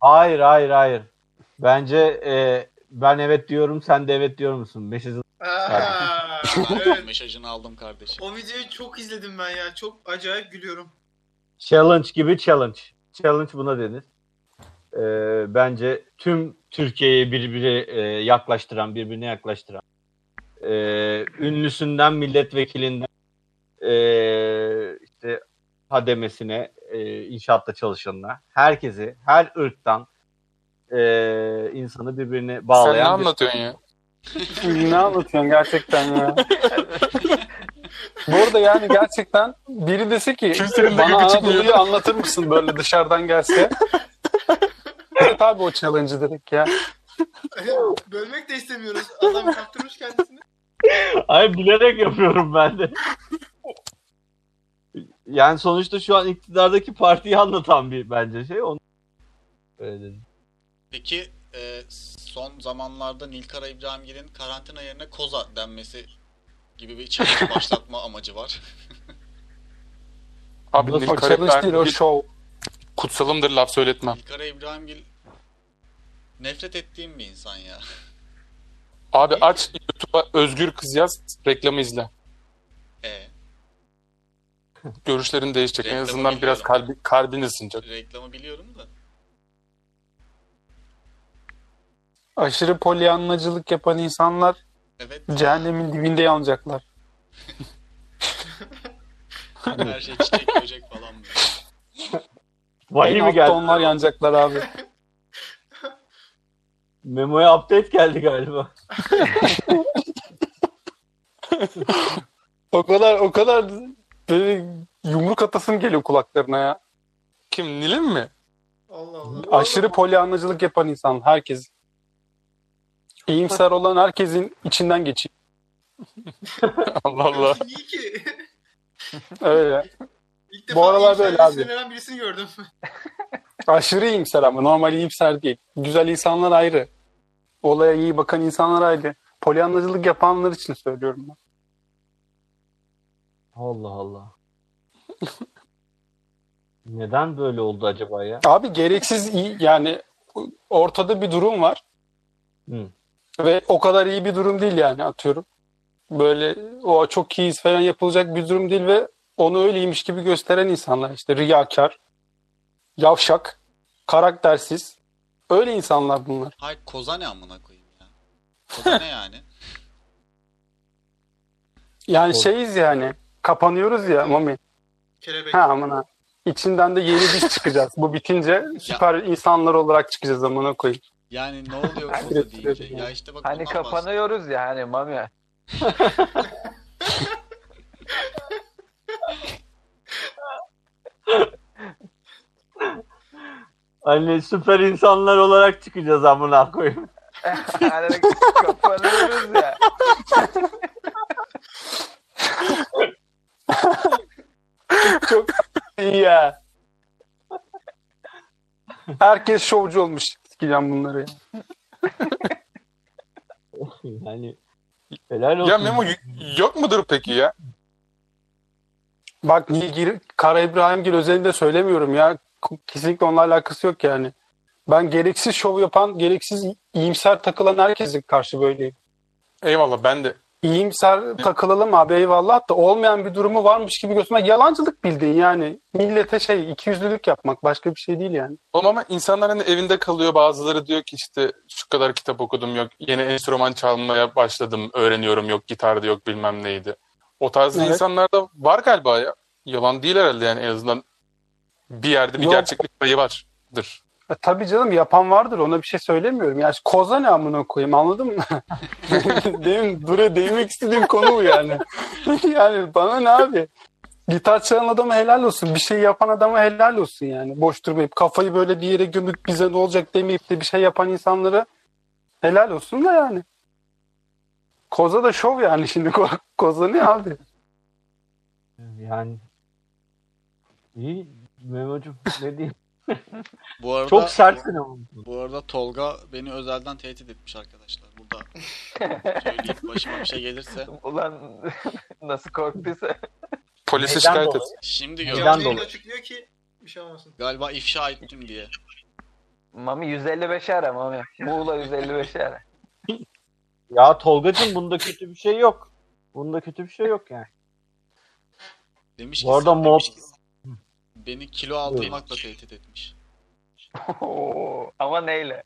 S1: Hayır hayır hayır. Bence e, ben evet diyorum sen de evet diyor musun? Mesajı
S5: Aa, evet. *laughs*
S6: mesajını aldım kardeşim.
S5: O videoyu çok izledim ben ya. Çok acayip gülüyorum.
S1: challenge gibi challenge. Challenge buna denir. E, bence tüm Türkiye'yi birbiri e, yaklaştıran, birbirine yaklaştıran e, ünlüsünden milletvekilinden e, işte hademesine, e, inşaatta çalışanına, herkesi, her ırktan e, insanı birbirine
S4: Sen ne
S1: bağlayan bir
S4: anlatıyorsun ya?
S3: Ne anlatıyorsun gerçekten ya? Bu arada yani gerçekten biri dese ki
S4: Kimsenin
S3: bana. Anadolu'yu anlatır mısın böyle dışarıdan gelse? evet abi o challenge'ı dedik ya.
S5: Bölmek de istemiyoruz. Adam kaptırmış kendisini.
S1: Ay bilerek yapıyorum ben de. yani sonuçta şu an iktidardaki partiyi anlatan bir bence şey. Onu öyle dedim.
S6: Peki e, son zamanlarda Nilkara İbrahimgil'in karantina yerine koza denmesi gibi bir challenge *laughs* başlatma amacı var.
S4: Abi Nilkara
S3: challenge değil o
S4: İbrahimgil
S3: show.
S4: kutsalımdır laf söyletmem.
S6: Nilkara İbrahimgil nefret ettiğim bir insan ya.
S4: Abi aç YouTube'a Özgür Kız yaz reklamı izle.
S6: E,
S4: Görüşlerin değişecek. En
S6: Reklamı
S4: azından biraz
S6: biliyorum.
S4: kalbi, kalbin ısınacak.
S6: reklamı biliyorum da.
S3: Aşırı polyanlacılık yapan insanlar
S6: Evet.
S3: cehennemin dibinde yanacaklar.
S6: Her şey çiçek böcek falan böyle.
S1: Vahiy mi geldi?
S3: onlar yanacaklar abi.
S1: Memo'ya update geldi galiba.
S3: O kadar o kadar böyle yumruk atasım geliyor kulaklarına ya.
S4: Kim Nil'in mi?
S5: Allah Allah.
S3: Aşırı polyanlacılık yapan insan herkes. İyimser olan herkesin içinden geçiyor. *laughs*
S4: Allah Allah.
S5: Niye ki? *laughs*
S3: Öyle.
S5: İlk defa
S3: Bu aralar böyle abi.
S5: sinirlenen birisini gördüm. *laughs*
S3: Aşırı iyimser ama normal iyimser değil. Güzel insanlar ayrı. Olaya iyi bakan insanlar ayrı. Polyanlacılık yapanlar için söylüyorum ben.
S1: Allah Allah. Neden böyle oldu acaba ya?
S3: Abi gereksiz iyi yani ortada bir durum var.
S1: Hı.
S3: Ve o kadar iyi bir durum değil yani atıyorum. Böyle o çok iyiyiz falan yapılacak bir durum değil ve onu öyleymiş gibi gösteren insanlar işte riyakar, yavşak, karaktersiz. Öyle insanlar bunlar.
S6: Hayır koza ne amına koyayım ya. O da ne yani? *laughs*
S3: Yani şeyiz yani. Kapanıyoruz ya Mami.
S5: Kelebek.
S3: Ha amına. İçinden de yeni diş çıkacağız. Bu bitince süper insanlar olarak çıkacağız amına koyayım.
S6: Yani ne *laughs* oluyor koza deyince? Ya işte bak
S2: Hani
S6: bundan
S2: kapanıyoruz ya hani Mami. *laughs*
S1: Hani süper insanlar olarak çıkacağız amına koyayım.
S2: hani kapanıyoruz ya.
S3: Çok iyi ya. Herkes şovcu olmuş. Sikeceğim bunları ya. *laughs*
S1: yani helal olsun.
S4: Ya Memo yok mudur peki ya?
S3: Bak Nilgir, Kara İbrahimgil özelinde söylemiyorum ya. Kesinlikle onunla alakası yok yani. Ben gereksiz şov yapan, gereksiz iyimser takılan herkese karşı böyleyim.
S4: Eyvallah ben de.
S3: İyimser takılalım abi eyvallah da olmayan bir durumu varmış gibi göstermek yalancılık bildiğin yani. Millete şey ikiyüzlülük yapmak başka bir şey değil yani.
S4: Oğlum ama insanlar hani evinde kalıyor bazıları diyor ki işte şu kadar kitap okudum yok yeni enstrüman çalmaya başladım öğreniyorum yok gitarda yok bilmem neydi. O tarz
S3: Evet.
S4: insanlar da var galiba ya. Yalan değil herhalde yani en azından bir yerde bir
S3: Yok.
S4: gerçeklik payı vardır.
S3: E, tabii canım yapan vardır ona bir şey söylemiyorum. Yani koza ne amına koyayım anladın mı? *laughs* Demin, dure değinmek istediğim konu bu yani. *laughs* yani bana ne abi? Gitar çalan adama helal olsun. Bir şey yapan adama helal olsun yani. Boş durmayıp kafayı böyle bir yere gömüp bize ne olacak demeyip de bir şey yapan insanlara helal olsun da yani. Koza da şov yani şimdi *laughs* ko- koza ne abi?
S1: Yani iyi Memo'cum ne diyeyim.
S6: Bu arada,
S1: Çok sertsin ama.
S6: Bu arada Tolga beni özelden tehdit etmiş arkadaşlar. Burada söyleyeyim *laughs* başıma bir şey gelirse.
S2: Ulan *laughs* nasıl korktuysa.
S4: Polise
S1: Neyden
S4: şikayet et.
S1: dolayı?
S6: Şimdi
S1: Neden
S6: gördüm.
S5: Canlı
S1: dolayı?
S5: açıklıyor ki bir şey olmasın.
S6: Galiba ifşa ettim diye.
S2: Mami 155 ara Mami. Muğla 155 ara. *laughs*
S1: Ya Tolgacığım bunda kötü bir şey yok. Bunda kötü bir şey yok yani.
S6: Demiş ki,
S1: Bu arada
S6: sen
S1: mod
S6: demiş ki, beni kilo aldırmakla tehdit etmiş.
S2: Oo, *laughs* Ama neyle?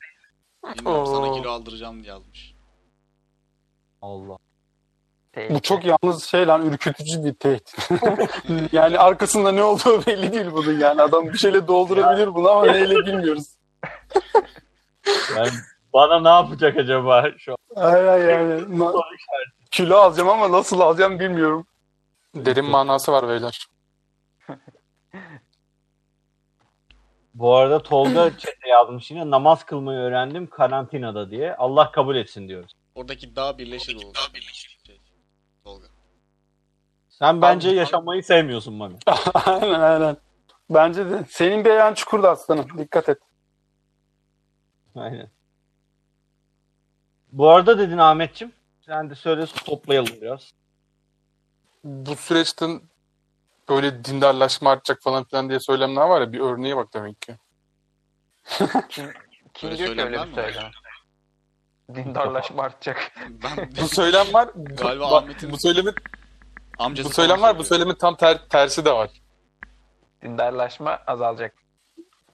S6: Bilmiyorum sana kilo aldıracağım diye yazmış.
S1: Allah.
S3: Bu çok yalnız şey lan ürkütücü bir tehdit. *laughs* yani arkasında ne olduğu belli değil bunun yani. Adam bir şeyle doldurabilir bunu ama neyle bilmiyoruz. *laughs*
S1: Yani bana ne yapacak acaba şu an?
S3: Aynen yani. Kilo alacağım ama nasıl alacağım bilmiyorum.
S4: Derin manası var beyler.
S1: Bu arada Tolga *laughs* chat'e yazmış yine namaz kılmayı öğrendim karantinada diye. Allah kabul etsin diyoruz.
S6: Oradaki dağ birleşir o. Şey, Tolga.
S1: Sen bence yaşamayı sevmiyorsun Mami. *laughs*
S3: aynen aynen. Bence de. Senin bir ayağın çukurda aslanım. Dikkat et.
S1: Aynen. Bu arada dedin Ahmetçim. Sen de söyle toplayalım biraz.
S4: Bu süreçte böyle dindarlaşma artacak falan filan diye söylemler var ya bir örneğe bak demek ki. *laughs*
S2: Kim
S6: Böyle
S2: diyor ki öyle bir söylem? Dindarlaşma artacak. *laughs*
S6: Ben
S4: Bu söylem var. bu-
S6: Galiba Ahmet'in
S4: bu söylemin
S6: amcası
S4: bu söylem var. Bu söylemin tam ter- tersi de var.
S2: Dindarlaşma azalacak.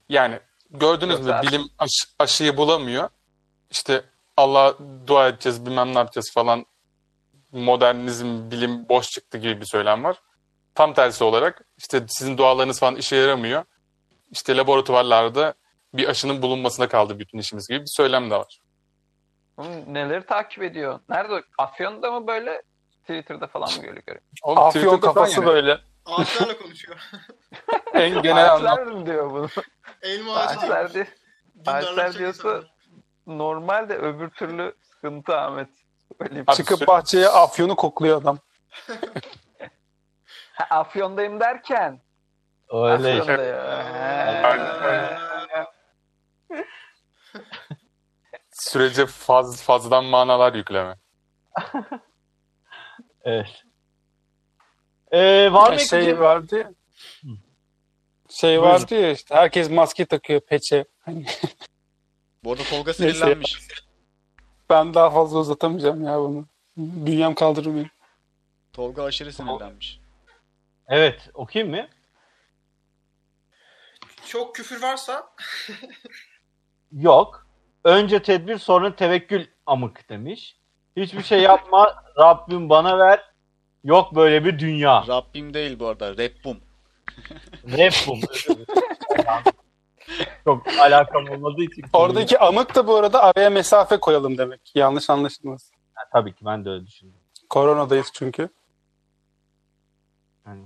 S4: Yani gördünüz mü bilim aş- aşıyı bulamıyor. İşte Allah'a dua edeceğiz bilmem ne yapacağız falan. Modernizm, bilim boş çıktı gibi bir söylem var. Tam tersi olarak işte sizin dualarınız falan işe yaramıyor. İşte laboratuvarlarda bir aşının bulunmasına kaldı bütün işimiz gibi bir söylem de var.
S2: Neleri takip ediyor? Nerede? Afyon'da mı böyle? Twitter'da falan mı görüyor?
S4: Oğlum,
S3: Afyon
S4: Twitter'da
S3: kafası
S4: yani
S3: böyle.
S5: Ağaçlarla konuşuyor. *laughs*
S4: En genel.
S2: Ağaçlar mı diyor bunu?
S5: Elma ağacı.
S2: Ağaçlar, di- ağaçlar diyorsa normal de öbür türlü sıkıntı Ahmet. Öyle bir-
S4: Abi,
S3: Çıkıp
S4: sö-
S3: bahçeye afyonu kokluyor adam. *laughs*
S2: Ha, Afyon'dayım derken.
S1: Öyle işte. *laughs*
S4: Sürece faz, fazladan manalar yükleme. *laughs*
S1: Evet. Ee, var mı
S3: şey
S1: ekleyeceğin-
S3: vardı ya. Şey
S1: Buyurun.
S3: vardı ya işte herkes maske takıyor peçe. Hani *laughs*
S6: Bu arada Tolga sinirlenmiş.
S3: ben daha fazla uzatamayacağım ya bunu. Bünyem kaldırmıyor.
S6: Tolga aşırı sinirlenmiş.
S1: Evet okuyayım mı?
S5: Çok küfür varsa
S1: Yok. Önce tedbir sonra tevekkül amık demiş. Hiçbir şey yapma *laughs* Rabbim bana ver. Yok böyle bir dünya.
S6: Rabbim değil bu arada. Rabbum.
S1: Rabbim. *laughs* Çok alakam olmadığı için.
S3: Oradaki amık da bu arada araya mesafe koyalım demek. Yanlış anlaşılmasın.
S1: Ha, tabii ki ben de öyle düşündüm.
S3: Koronadayız çünkü.
S1: Yani.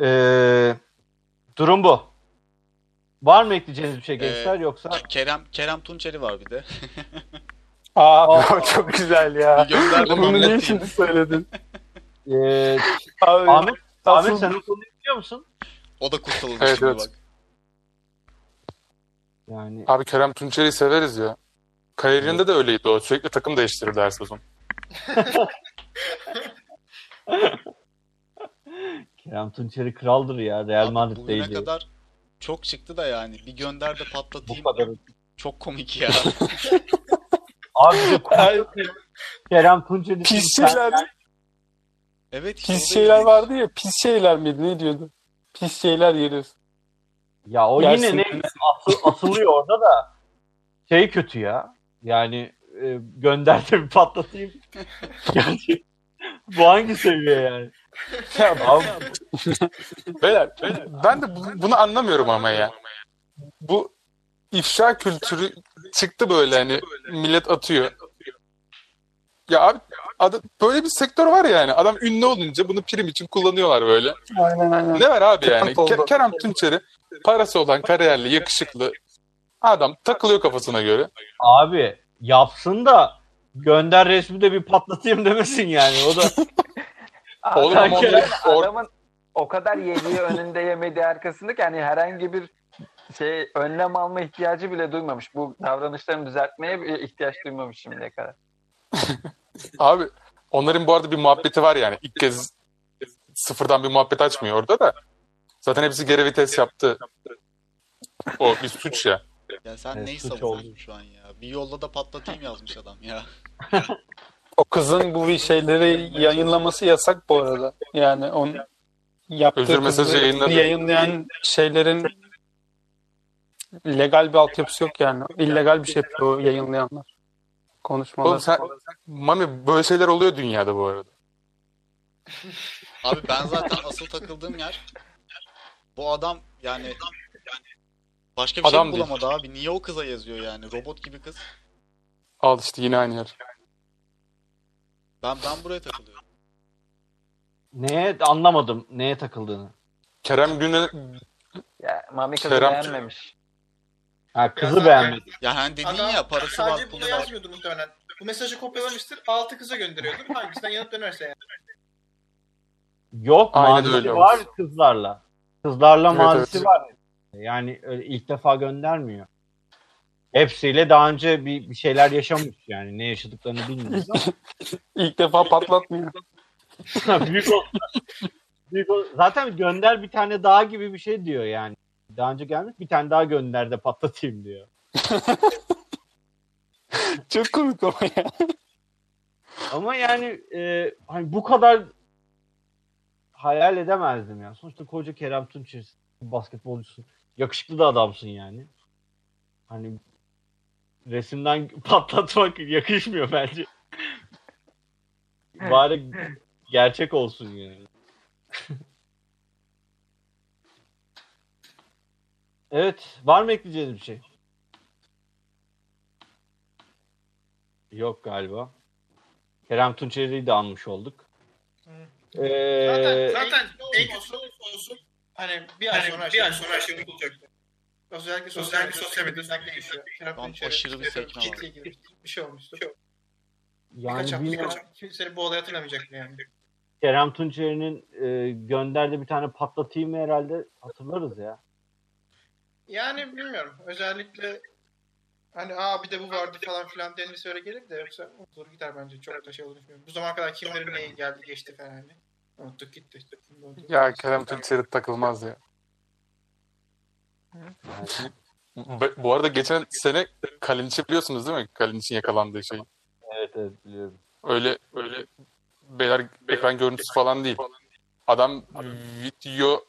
S1: Ee, durum bu. Var mı ekleyeceğiniz bir şey gençler yoksa?
S6: Ke- Kerem Kerem Tunçeri var bir de. *laughs*
S3: Aa *laughs* çok güzel ya. Bunu niye şimdi söyledin? *laughs*
S1: Ee,
S3: Abi,
S1: Ahmet, Ahmet sen o konuyu biliyor musun?
S6: O da kurtuldu
S4: Evet,
S6: şimdi
S4: evet.
S6: bak.
S1: Yani
S4: Abi Kerem Tunçeri'yi severiz ya. Kariyerinde de öyleydi o. Sürekli takım değiştirirdi her sezon.
S1: Kerem Tunçeri kraldır ya. Real
S6: Abi
S1: Madrid
S6: bugüne kadar çok çıktı da yani. Bir gönder de
S1: Bu
S6: patlatayım.
S1: kadar.
S6: Çok komik ya. *laughs*
S1: Abi de *laughs* Kerem Tunçeri
S3: pis şeyler,
S6: evet işte
S3: pis şeyler
S6: ilginç.
S3: vardı ya. Pis şeyler miydi? Ne diyordu? Pis şeyler yeriz.
S1: Ya o
S3: Yersin.
S1: yine ne asıl, asılıyor orada da şey kötü ya. Yani e, gönder de bir patlatayım. *laughs* yani, bu hangi seviye yani?
S3: Ya, *laughs*
S1: Abi,
S4: Beyler, ben de bu- bunu anlamıyorum ama ya. Bu ifşa kültürü çıktı böyle hani millet atıyor. Ya abi adam, böyle bir sektör var yani. Adam ünlü olunca bunu prim için kullanıyorlar böyle.
S3: aynen aynen.
S4: Ne var abi yani? Ke- Kerem Tunçeri parası olan, kariyerli, yakışıklı adam takılıyor kafasına göre.
S1: abi yapsın da gönder resmi de bir patlatayım demesin yani. O da *laughs*
S4: Oğlum ama
S2: adamın o kadar yediği önünde yemediği arkasında ki hani herhangi bir şey önlem alma ihtiyacı bile duymamış. Bu davranışlarını düzeltmeye ihtiyaç duymamış şimdiye kadar. *laughs*
S4: Abi onların bu arada bir muhabbeti var yani. İlk kez sıfırdan bir muhabbet açmıyor orada da. Zaten hepsi geri vites yaptı. O bir suç ya.
S6: Ya sen
S1: Evet,
S6: neyi savunuyorsun şu an ya? Bir yolda da patlatayım yazmış adam ya. *laughs*
S3: O kızın bu şeyleri yayınlaması yasak bu arada. Yani onun yaptığı
S4: Özür mesajı yayınladı.
S3: yayınlayan şeylerin legal bir altyapısı yok yani. İllegal bir şey yapıyor o yayınlayanlar. Konuşmalar.
S4: Oğlum sen Mami böyle şeyler oluyor dünyada bu arada.
S6: Abi ben zaten asıl takıldığım yer bu adam yani başka bir
S4: Adam
S6: şey
S4: değil.
S6: bulamadı abi. Niye o kıza yazıyor yani? Robot gibi kız.
S4: Al işte yine aynı yer.
S6: Ben ben buraya takılıyorum.
S1: neye anlamadım neye takıldığını.
S4: Kerem Güney
S2: Ya Mami kızı
S4: Kerem-
S2: beğenmemiş.
S1: Ha kızı
S5: zaten-
S1: beğenmedi.
S6: Ya hani dedin
S5: Adam
S6: ya parası var,
S5: sadece
S6: pulu
S5: bunu
S6: var.
S5: yazmıyordur muhtemelen. Bu mesajı kopyalamıştır. Altı kıza gönderiyordur. Hangisinden yanıt dönerse yani.
S1: Yok
S4: Aynen
S1: mazisi var kızlarla. Kızlarla
S4: Evet,
S1: mazisi
S4: evet.
S1: var. Yani öyle ilk defa göndermiyor. Hepsiyle daha önce bir, bir şeyler yaşamış yani. Ne yaşadıklarını bilmiyoruz ama. *laughs*
S3: İlk defa patlatmıyor.
S1: büyük ol- büyük ol- Zaten gönder bir tane daha gibi bir şey diyor yani. Daha önce gelmiş bir tane daha gönder de patlatayım diyor. *laughs*
S3: Çok komik ama ya.
S1: Ama yani e, hani bu kadar hayal edemezdim ya. Sonuçta koca Kerem Tunçer basketbolcusun. Yakışıklı da adamsın yani. Hani resimden *laughs* patlatmak yakışmıyor bence. Bari gerçek olsun yani. *laughs* evet. Var mı ekleyeceğiniz bir şey? Yok galiba. Kerem Tunçeri'yi de anmış olduk. Ee,
S5: Zaten, zaten en olsun olsun hani bir ay sonra bir ay sonra her şey unutulacak. Özellikle sosyal sosyal medya özellikle değişiyor.
S6: Lan
S5: Tunçer'in
S6: aşırı bir sekme var.
S5: kitle gibi bir şey olmuştu.
S1: yani
S5: Birkaç hafta birkaç kimsenin bu olayı hatırlamayacak mı yani?
S1: Kerem Tunçeri'nin e, gönderdiği bir tane patlatayım mı herhalde hatırlarız ya.
S5: Yani bilmiyorum. Özellikle hani aa bir de bu vardı falan filan denmesi öyle gelir de yoksa olur gider bence. Çok da şey olur. Bu zamana kadar kimlerin neyi geldi geçti falan hani. Unuttuk gitti.
S4: ya Kerem Tunçeri takılmaz ya. Bu arada geçen sene Kalinic'i biliyorsunuz değil mi? Kalinic'in yakalandığı şey.
S1: Evet evet biliyorum.
S4: Öyle öyle beyler ekran görüntüsü falan değil. Adam video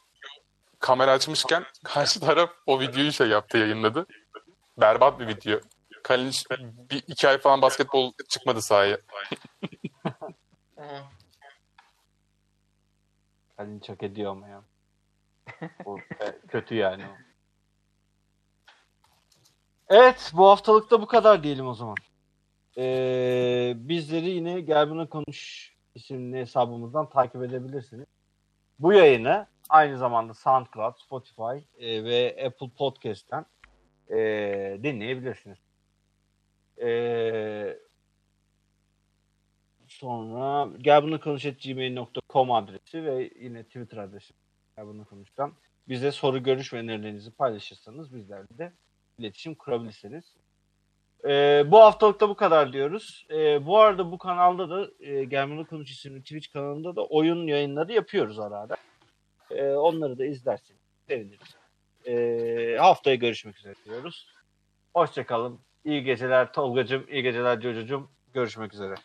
S4: kamera açmışken karşı taraf o videoyu şey yaptı yayınladı. Berbat bir video. Kalinic bir iki ay falan basketbol çıkmadı sahaya.
S5: Aha.
S1: Kalin çok ediyor ama ya. O e, kötü yani o. Evet bu haftalık da bu kadar diyelim o zaman. Ee, bizleri yine Gel Buna Konuş isimli hesabımızdan takip edebilirsiniz. Bu yayını aynı zamanda SoundCloud, Spotify e, ve Apple Podcast'ten e, dinleyebilirsiniz. E, sonra gelbunakonuş.gmail.com adresi ve yine Twitter adresi Gel Buna Konuş'tan bize soru, görüş ve önerilerinizi paylaşırsanız bizlerle de iletişim kurabilirsiniz. Ee, bu haftalık da bu kadar diyoruz. Ee, bu arada bu kanalda da e, Gelmeli Konuş isimli Twitch kanalında da oyun yayınları yapıyoruz ara ara. Ee, onları da izlerseniz seviniriz. Ee, haftaya görüşmek üzere diyoruz. Hoşçakalın. İyi geceler Tolgacığım, iyi geceler Cocuğum. Görüşmek üzere.